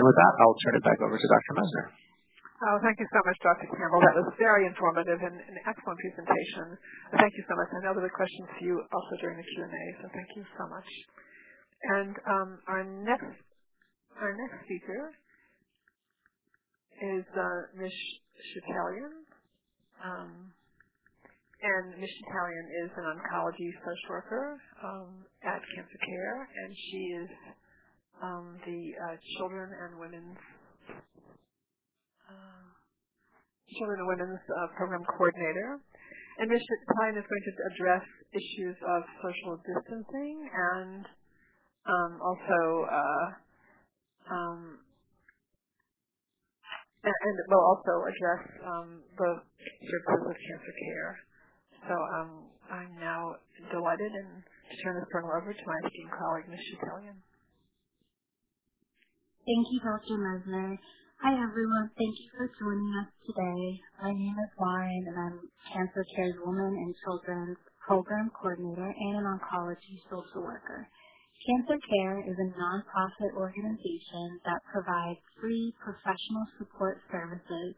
And with that, I'll turn it back over to Dr. Messner. Oh, thank you so much, Dr. Campbell. That was very informative and an excellent presentation. Thank you so much. I know there were questions for you also during the Q&A, so thank you so much. And um, our next our next speaker is uh, Ms. Shatelian. Um, and Ms. Shatelian is an oncology social worker um, at Cancer Care, and she is um, the uh, Children and Women's uh, Children and Women's uh, Program Coordinator. And Ms. Shatelian is going to address issues of social distancing and um, also uh, um, and, will also address um, the services of cancer care. So um, I'm now delighted and to turn this program over to my esteemed colleague, Ms. Shatelian. Thank you, Dr. Messner. Hi, everyone. Thank you for joining us today. My name is Lauren, and I'm Cancer Care's Women and Children's Program Coordinator and an oncology social worker. Cancer Care is a nonprofit organization that provides free professional support services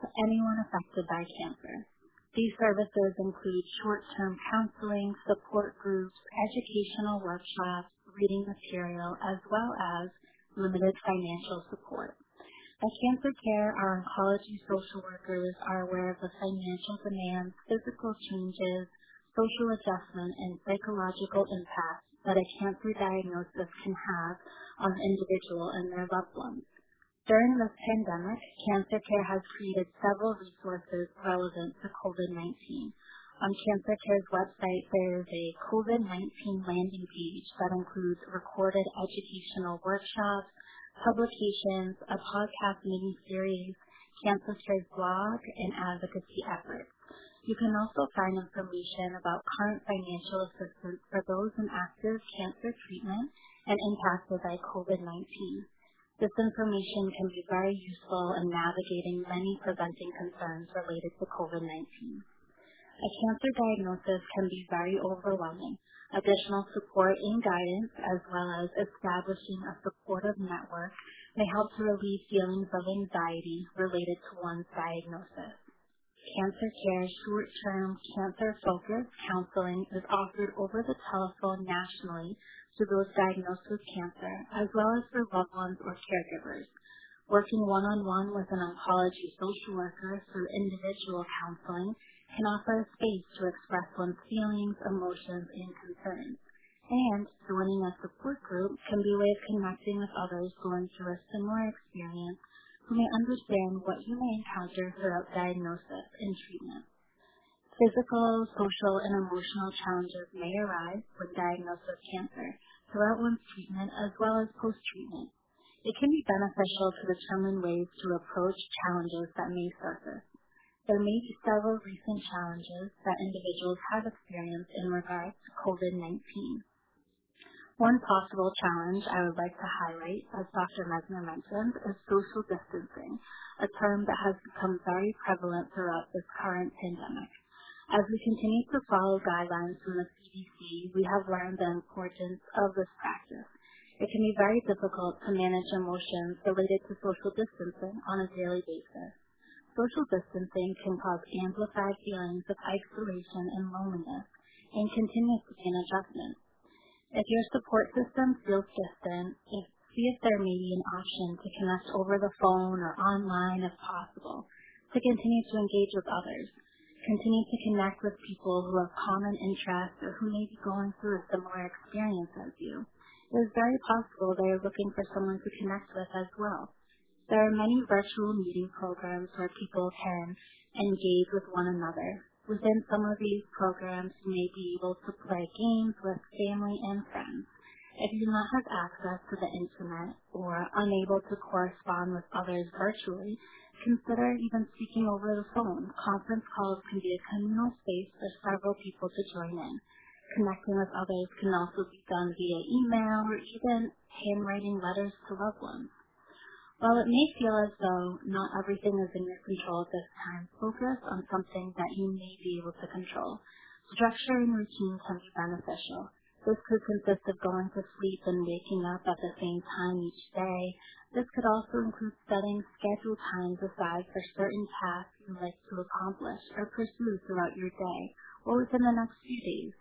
to anyone affected by cancer. These services include short-term counseling, support groups, educational workshops, reading material, as well as limited financial support. At Cancer Care, our oncology social workers are aware of the financial demands, physical changes, social adjustment, and psychological impacts that a cancer diagnosis can have on the individual and their loved ones. During this pandemic, Cancer Care has created several resources relevant to COVID-19. On Cancer Care's website, there is a COVID-19 landing page that includes recorded educational workshops, publications, a podcast mini series, Cancer Care's blog, and advocacy efforts. You can also find information about current financial assistance for those in active cancer treatment and impacted by COVID-19. This information can be very useful in navigating many presenting concerns related to COVID-19. A cancer diagnosis can be very overwhelming. Additional support and guidance, as well as establishing a supportive network, may help to relieve feelings of anxiety related to one's diagnosis. Cancer Care short-term cancer-focused counseling is offered over the telephone nationally to those diagnosed with cancer, as well as for loved ones or caregivers. Working one-on-one with an oncology social worker through individual counseling can offer a space to express one's feelings, emotions, and concerns. And joining a support group can be a way of connecting with others going through a similar experience who may understand what you may encounter throughout diagnosis and treatment. Physical, social, and emotional challenges may arise when diagnosed with cancer throughout one's treatment as well as post-treatment. It can be beneficial to determine ways to approach challenges that may surface. There may be several recent challenges that individuals have experienced in regards to COVID-19. One possible challenge I would like to highlight, as Dr. Messner mentioned, is social distancing, a term that has become very prevalent throughout this current pandemic. As we continue to follow guidelines from the CDC, we have learned the importance of this practice. it can be very difficult to manage emotions related to social distancing on a daily basis. Social distancing can cause amplified feelings of isolation and loneliness and continues to be an adjustment. If your support system feels distant, if, see if there may be an option to connect over the phone or online if possible, to continue to engage with others, continue to connect with people who have common interests or who may be going through a similar experience as you. It is very possible they are looking for someone to connect with as well. There are many virtual meeting programs where people can engage with one another, Within some of these programs, you may be able to play games with family and friends. If you do not have access to the internet or unable to correspond with others virtually, consider even speaking over the phone. Conference calls can be a communal space for several people to join in. Connecting with others can also be done via email or even handwriting letters to loved ones. While it may feel as though not everything is in your control at this time, focus on something that you may be able to control. Structure and routine can be beneficial. This could consist of going to sleep and waking up at the same time each day. This could also include setting scheduled times aside for certain tasks you like to accomplish or pursue throughout your day or within the next few days.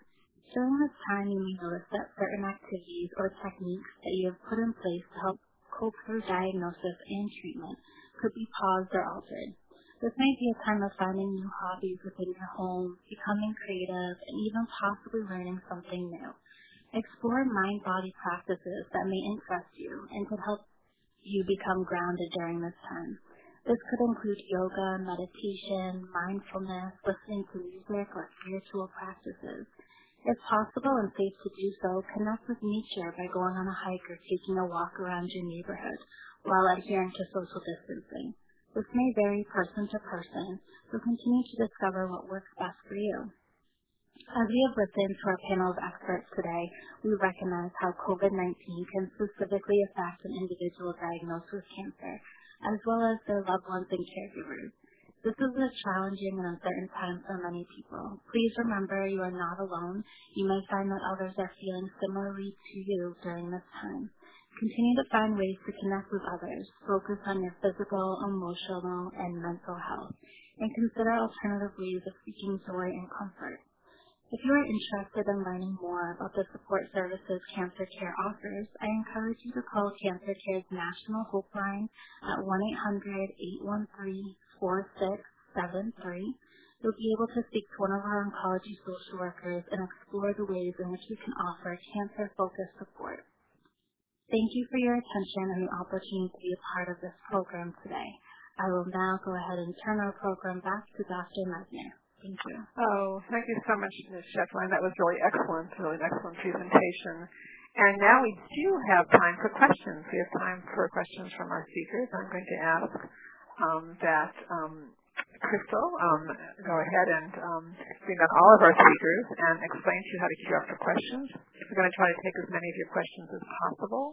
During this time, you may notice that certain activities or techniques that you have put in place to help through diagnosis and treatment could be paused or altered. This might be a time of finding new hobbies within your home, becoming creative, and even possibly learning something new. Explore mind-body practices that may interest you and could help you become grounded during this time. This could include yoga, meditation, mindfulness, listening to music, or spiritual practices. If possible and safe to do so, connect with nature by going on a hike or taking a walk around your neighborhood while adhering to social distancing. This may vary person to person, so continue to discover what works best for you. As we have listened to our panel of experts today, we recognize how COVID-19 can specifically affect an individual diagnosed with cancer, as well as their loved ones and caregivers. This is a challenging and uncertain time for many people. Please remember you are not alone. You may find that others are feeling similarly to you during this time. Continue to find ways to connect with others. Focus on your physical, emotional, and mental health. And consider alternative ways of seeking joy and comfort. If you are interested in learning more about the support services Cancer Care offers, I encourage you to call Cancer Care's National Hope Line at 1-800-813 4673. You'll be able to speak to one of our oncology social workers and explore the ways in which we can offer cancer-focused support. Thank you for your attention and the opportunity to be a part of this program today. I will now go ahead and turn our program back to Dr. Messner. Thank you. Oh, thank you so much, Ms. Shatelian. That was really excellent, really an excellent presentation. And now we do have time for questions. We have time for questions from our speakers. I'm going to ask um, that um, Crystal um, go ahead and um, bring on all of our speakers and explain to you how to queue up for questions. We're going to try to take as many of your questions as possible.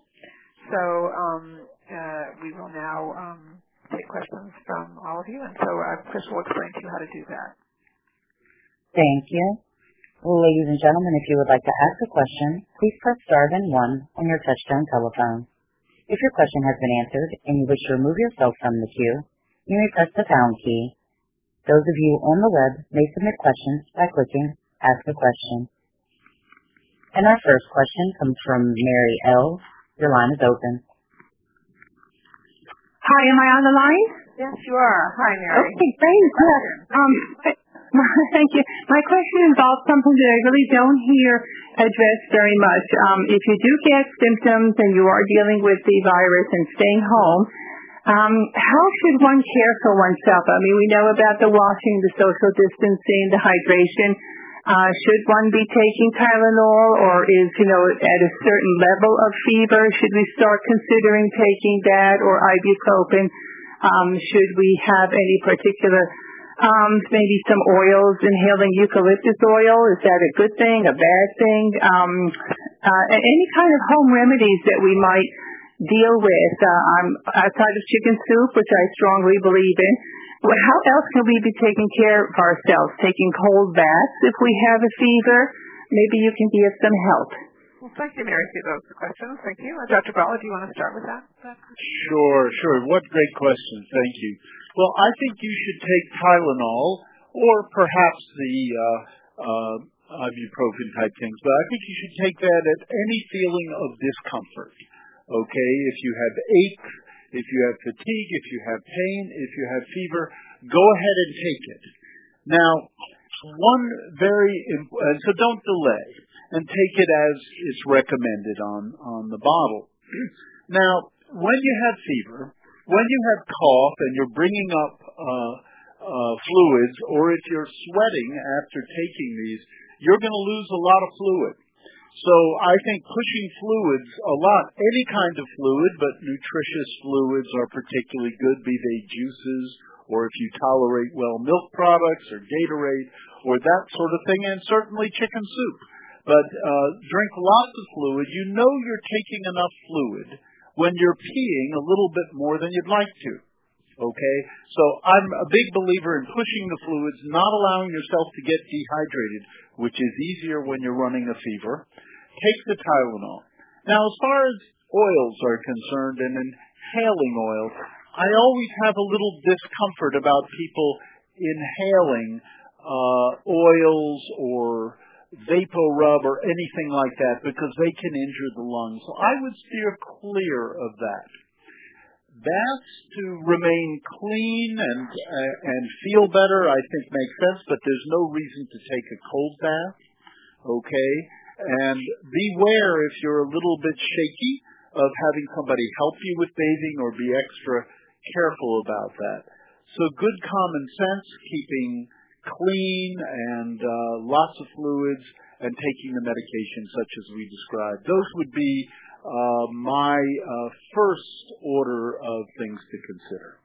So um, uh, we will now um, take questions from all of you, and so uh, Crystal will explain to you how to do that. Thank you. Ladies and gentlemen, if you would like to ask a question, please press star then one on your touchtone telephone. If your question has been answered and you wish to remove yourself from the queue, you may press the pound key. Those of you on the web may submit questions by clicking Ask a Question. And our first question comes from Mary L. Your line is open. Hi, am I on the line? Yes, you are. Hi, Mary. Okay, thanks. Um, thank you. My question involves something that I really don't hear addressed very much. Um, if you do get symptoms and you are dealing with the virus and staying home, um, how should one care for oneself? I mean, we know about the washing, the social distancing, the hydration. Uh, should one be taking Tylenol or is, you know, at a certain level of fever? Should we start considering taking that or ibuprofen? Um, should we have any particular, um, maybe some oils, inhaling eucalyptus oil? Is that a good thing, a bad thing? Um, uh, any kind of home remedies that we might deal with. Uh, outside of chicken soup, which I strongly believe in. How else can we be taking care of ourselves? Taking cold baths if we have a fever? Maybe you can be of some help. Well, thank you, Mary, for those questions. Thank you. Uh, Dr. Gralla, do you want to start with that? Sure, sure. What great questions. Thank you. Well, I think you should take Tylenol or perhaps the uh, uh, ibuprofen type things, but I think you should take that at any feeling of discomfort. Okay, if you have aches, if you have fatigue, if you have pain, if you have fever, go ahead and take it. Now, one very important, so don't delay and take it as it's recommended on, on the bottle. Now, when you have fever, when you have cough and you're bringing up uh, uh, fluids, or if you're sweating after taking these, you're going to lose a lot of fluid. So I think pushing fluids a lot, any kind of fluid, but nutritious fluids are particularly good, be they juices, or if you tolerate well milk products or Gatorade or that sort of thing, and certainly chicken soup. But uh, drink lots of fluid. You know you're taking enough fluid when you're peeing a little bit more than you'd like to. Okay? So I'm a big believer in pushing the fluids, not allowing yourself to get dehydrated, which is easier when you're running a fever. Take the Tylenol. Now, as far as oils are concerned and inhaling oils, I always have a little discomfort about people inhaling uh, oils or vapor rub or anything like that because they can injure the lungs. So I would steer clear of that. Baths to remain clean and uh, and feel better, I think makes sense, but there's no reason to take a cold bath. Okay, and beware if you're a little bit shaky of having somebody help you with bathing or be extra careful about that. So good common sense, keeping clean and uh, lots of fluids and taking the medication such as we described. Those would be my uh, first order of things to consider.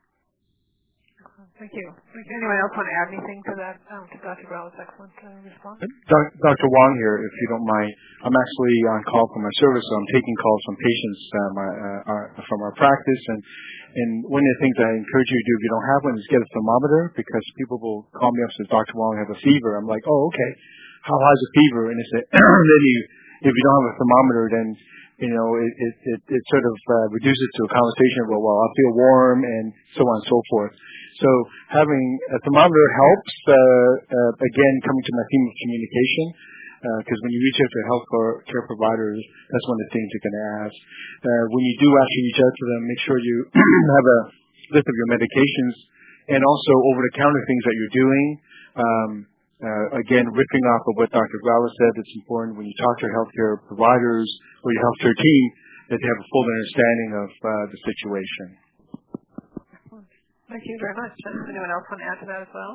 Thank you. Anyone else want to add anything to that, um, to Dr. Gralla's excellent uh, response? Dr. Wong here, if you don't mind. I'm actually on call for my service, so I'm taking calls from patients um, uh, uh, from our practice. And, and one of the things I encourage you to do if you don't have one is get a thermometer because people will call me up and say, Dr. Wong, I have a fever. I'm like, oh, okay. How high is the fever? And they say, then you, if you don't have a thermometer, then you know, it, it, it, sort of uh, reduces to a conversation about, well, I feel warm and so on and so forth. So having a thermometer helps, uh, uh, again, coming to my theme of communication, because uh, when you reach out to health care providers, that's one of the things you're going to ask. Uh, when you do actually reach out to them, make sure you have a list of your medications and also over-the-counter things that you're doing. Um, uh, again, ripping off of what Dr. Gralla said, it's important when you talk to your healthcare providers or your healthcare team that they have a full understanding of uh, the situation. Thank you very much. Anyone else want to add to that as well?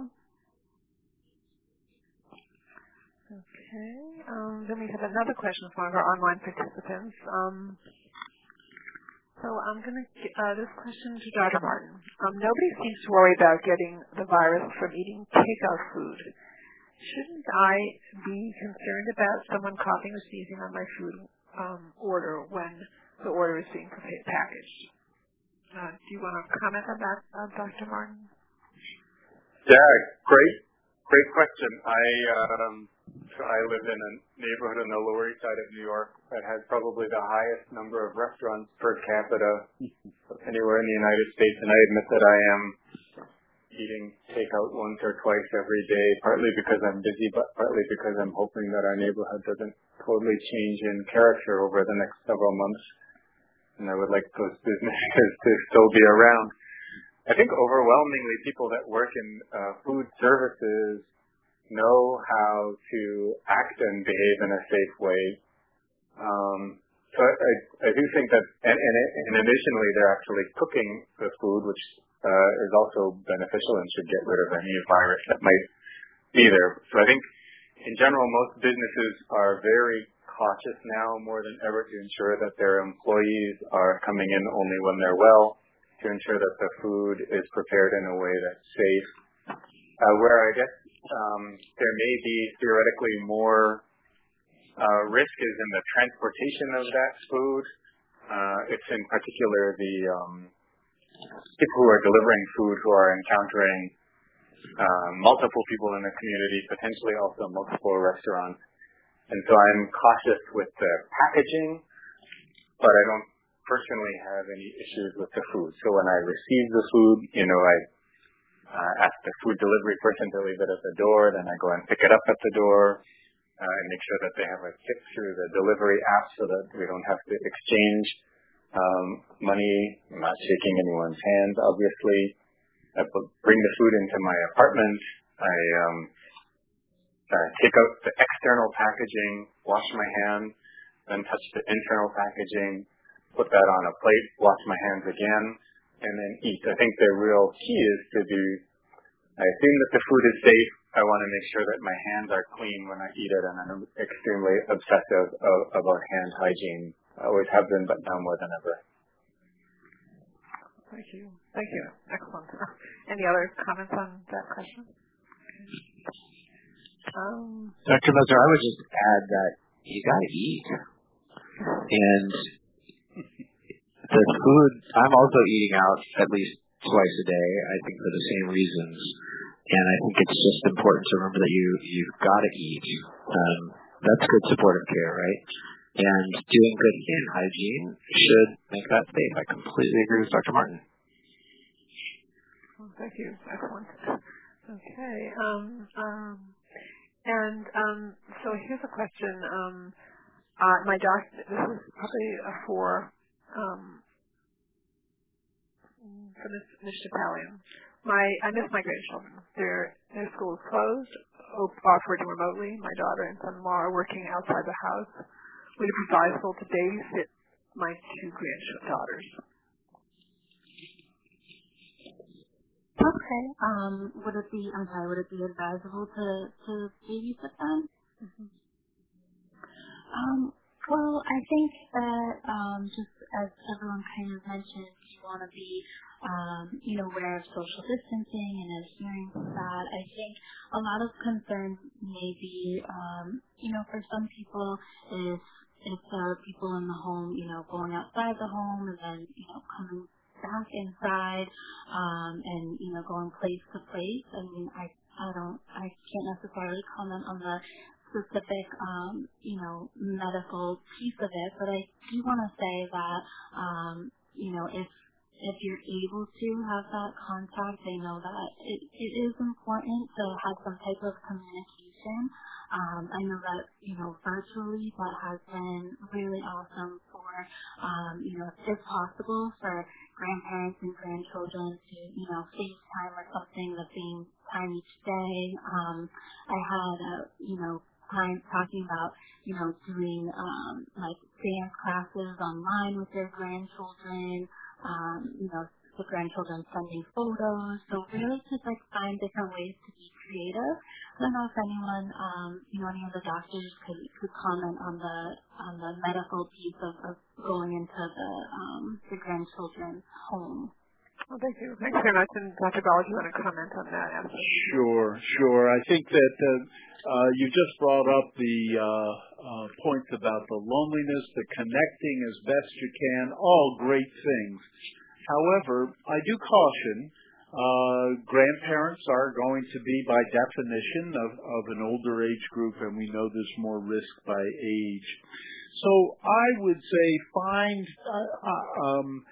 Okay. Um, then we have another question from one of our online participants. Um, so I'm going to uh, this question to Dr. Martin. Um, nobody seems to worry about getting the virus from eating takeout food. Shouldn't I be concerned about someone coughing or sneezing on my food um, order when the order is being packaged? Uh, do you want to comment on that, uh, Dr. Martin? Yeah, great, great question. I um, I live in a neighborhood on the Lower East Side of New York that has probably the highest number of restaurants per capita anywhere in the United States, and I admit that I am eating takeout once or twice every day, partly because I'm busy, but partly because I'm hoping that our neighborhood doesn't totally change in character over the next several months. And I would like those businesses to still be around. I think overwhelmingly people that work in uh, food services know how to act and behave in a safe way. Um, so I, I, I do think that, and, and, and additionally, they're actually cooking the food, which is also beneficial and should get rid of any virus that might be there. So I think in general, most businesses are very cautious now more than ever to ensure that their employees are coming in only when they're well, to ensure that the food is prepared in a way that's safe. Uh, where I guess um, there may be theoretically more uh, risk is in the transportation of that food. Uh, it's in particular the um, people who are delivering food who are encountering uh, multiple people in the community, potentially also multiple restaurants. and so I'm cautious with the packaging, but I don't personally have any issues with the food. So when I receive the food, you know, I uh, ask the food delivery person to leave it at the door, then I go and pick it up at the door uh, and make sure that they have a tip through the delivery app so that we don't have to exchange money. I'm not shaking anyone's hands, obviously. I bring the food into my apartment. I um, uh, take out the external packaging, wash my hands, then touch the internal packaging, put that on a plate, wash my hands again, and then eat. I think the real key is to do, I assume that the food is safe. I want to make sure that my hands are clean when I eat it, and I'm extremely obsessive of, about hand hygiene. I always have been, but now more than ever. Thank you. Thank you. Excellent. Any other comments on that question? Um, Dr. Messner, I would just add that you got to eat. And the food, I'm also eating out at least twice a day, I think for the same reasons. And I think it's just important to remember that you, you've got to eat. Um, that's good supportive care, right? And doing good hand hygiene should make that safe. I completely agree with Dr. Martin. Well, thank you. Excellent. Okay. Um, um, and um, so here's a question. Um, uh, my doctor, this is probably for um, for Miss Miss Chapalian. My I miss my grandchildren. Their their school is closed, offered remotely. My daughter and son-in-law are working outside the house. Would it be advisable to babysit my two granddaughters? Okay. Um, would it be? I'm sorry. Would it be advisable to to babysit them? Mm-hmm. Um, well, I think that um, just as everyone kind of mentioned, you want to be, um, you know, aware of social distancing and adhering to that. I think a lot of concern may be, um, you know, for some people, if there are people in the home, you know, going outside the home and then, you know, coming back inside, um, and you know, going place to place. I mean, I I don't, I can't necessarily comment on the specific, um, you know, medical piece of it, but I do want to say that, um, you know, if if you're able to have that contact, I know that it, it is important to have some type of communication. Um, I know that, you know, virtually that has been really awesome for, um, you know, if possible for grandparents and grandchildren to, you know, FaceTime or something the same time each day. Um, I had, a, you know, clients talking about, you know, doing um, like dance classes online with their grandchildren, um, you know, the grandchildren sending photos. So really just like find different ways to be creative. I don't know if anyone, um, you know, any of the doctors could, could comment on the on the medical piece of, of going into the um, the grandchildren's home. Well, thank you. Thanks very much. And Dr. Ball, do you want to comment on that? Absolutely. Sure, sure. I think that uh, uh, you just brought up the uh, uh, points about the loneliness, the connecting as best you can, all great things. However, I do caution uh, grandparents are going to be, by definition, of, an older age group, and we know there's more risk by age. So I would say find uh, uh um,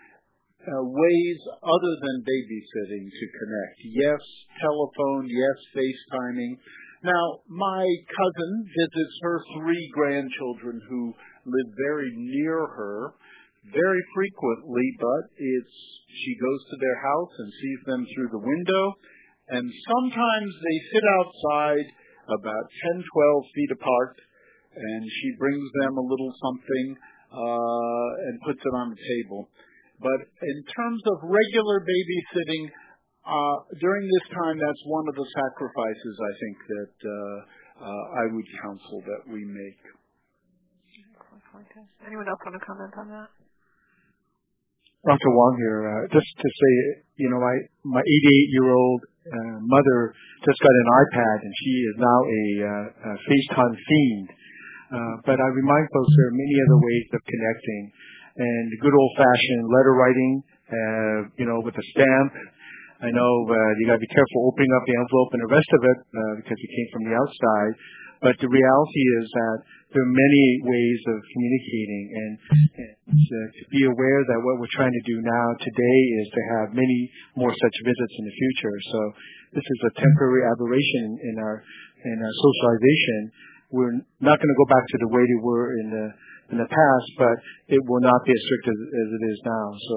ways other than babysitting to connect. Yes, telephone. Yes, FaceTiming. Now, my cousin visits her three grandchildren who live very near her very frequently, but it's she goes to their house and sees them through the window, and sometimes they sit outside about 10, 12 feet apart, and she brings them a little something uh, and puts it on the table. But in terms of regular babysitting, uh, during this time, that's one of the sacrifices I think that uh, uh, I would counsel that we make. Anyone else want to comment on that? Dr. Wong here. Uh, just to say, you know, my my 88 year old uh, mother just got an iPad, and she is now a, uh, FaceTime fiend. But I remind folks there are many other ways of connecting, and good old fashioned letter writing, you know, with a stamp I know you got to be careful opening up the envelope and the rest of it because it came from the outside. But the reality is that there are many ways of communicating and, and to be aware that what we're trying to do now today is to have many more such visits in the future. So this is a temporary aberration in our in our socialization. We're not going to go back to the way they were in the in the past, but it will not be as strict as, as it is now. So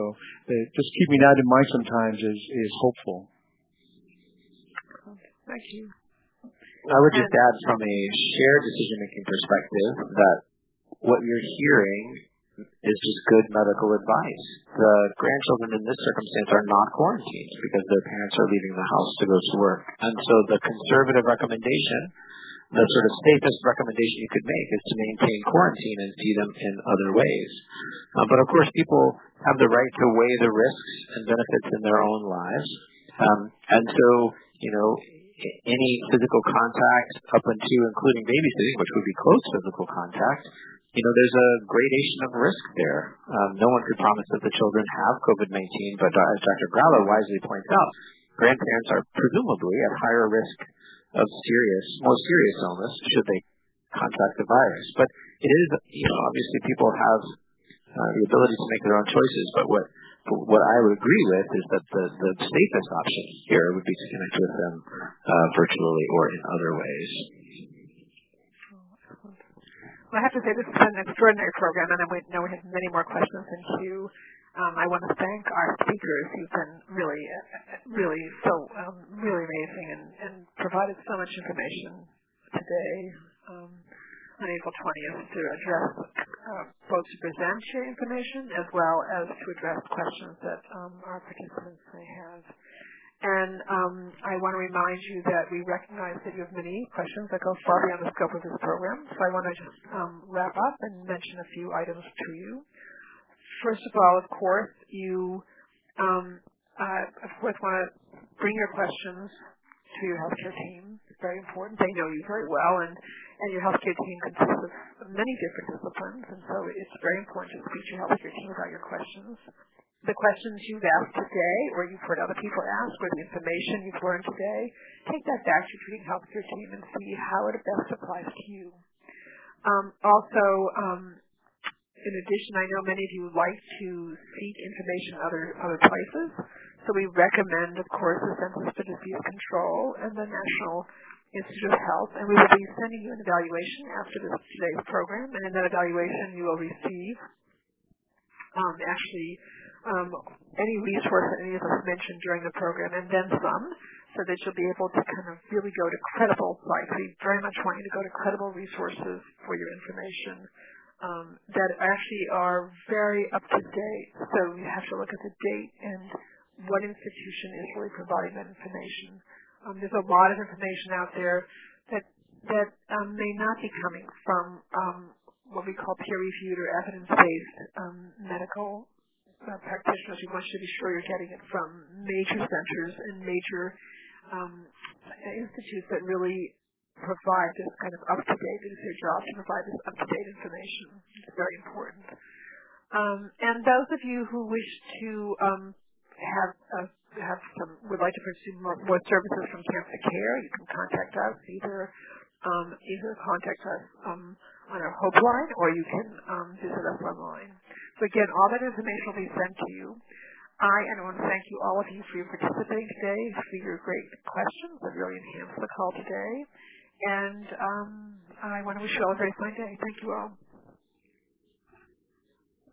uh, just keeping that in mind sometimes is is hopeful. Thank you. I would just add from a shared decision-making perspective that what you're hearing is just good medical advice. The grandchildren in this circumstance are not quarantined because their parents are leaving the house to go to work. And so the conservative recommendation, the sort of safest recommendation you could make is to maintain quarantine and see them in other ways. Uh, but of course, people have the right to weigh the risks and benefits in their own lives. Um, and so, you know, any physical contact up until including babysitting, which would be close physical contact, you know, there's a gradation of risk there. Um, no one could promise that the children have COVID-19, but as Dr. Gralla wisely points out, grandparents are presumably at higher risk of serious, more serious illness should they contract the virus. But it is, you know, obviously people have uh, the ability to make their own choices, but what what I would agree with is that the, the safest option here would be to connect with them uh, virtually or in other ways. Well, I have to say this has been an extraordinary program, and I know we have many more questions in queue. Um, I want to thank our speakers who've been really, really so um, really amazing and, and provided so much information today. Um, on April 20th to address uh, both to present your information as well as to address questions that um, our participants may have. And um, I want to remind you that we recognize that you have many questions that go far beyond the scope of this program. So I want to just um, wrap up and mention a few items to you. First of all, of course, you uh, of course want to bring your questions to your healthcare team. Very important. They know you very well, and and your healthcare team consists of many different disciplines, and so it's very important to speak to your healthcare team about your questions. The questions you've asked today, or you've heard other people ask, or the information you've learned today, take that back to your treating healthcare team and see how it best applies to you. Um, also, um, in addition, I know many of you like to seek information other other places, so we recommend, of course, the Centers for Disease Control and the National Institute of Health, and we will be sending you an evaluation after this today's program. And in that evaluation, you will receive um, actually um, any resource that any of us mentioned during the program, and then some, so that you'll be able to kind of really go to credible sites. We very much want you to go to credible resources for your information um, that actually are very up to date. So you have to look at the date and what institution is really providing that information. Um, there's a lot of information out there that that um, may not be coming from um, what we call peer-reviewed or evidence-based um, medical uh, practitioners. You want you to be sure you're getting it from major centers and major um, institutes that really provide this kind of up-to-date. It is their job to provide this up-to-date information. It's very important. Um, and those of you who wish to um, have a have some would like to pursue more, more services from Cancer Care, you can contact us either um, either contact us um, on our Hope line or you can um, visit us online. So again, all that information will be sent to you. I and I want to thank you all of you for your participating today, for your great questions that really enhanced the call today. And um, I want to wish you all a very fine day. Thank you all.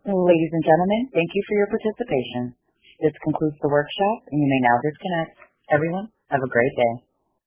Ladies and gentlemen, thank you for your participation. This concludes the workshop, and you may now disconnect. Everyone, have a great day.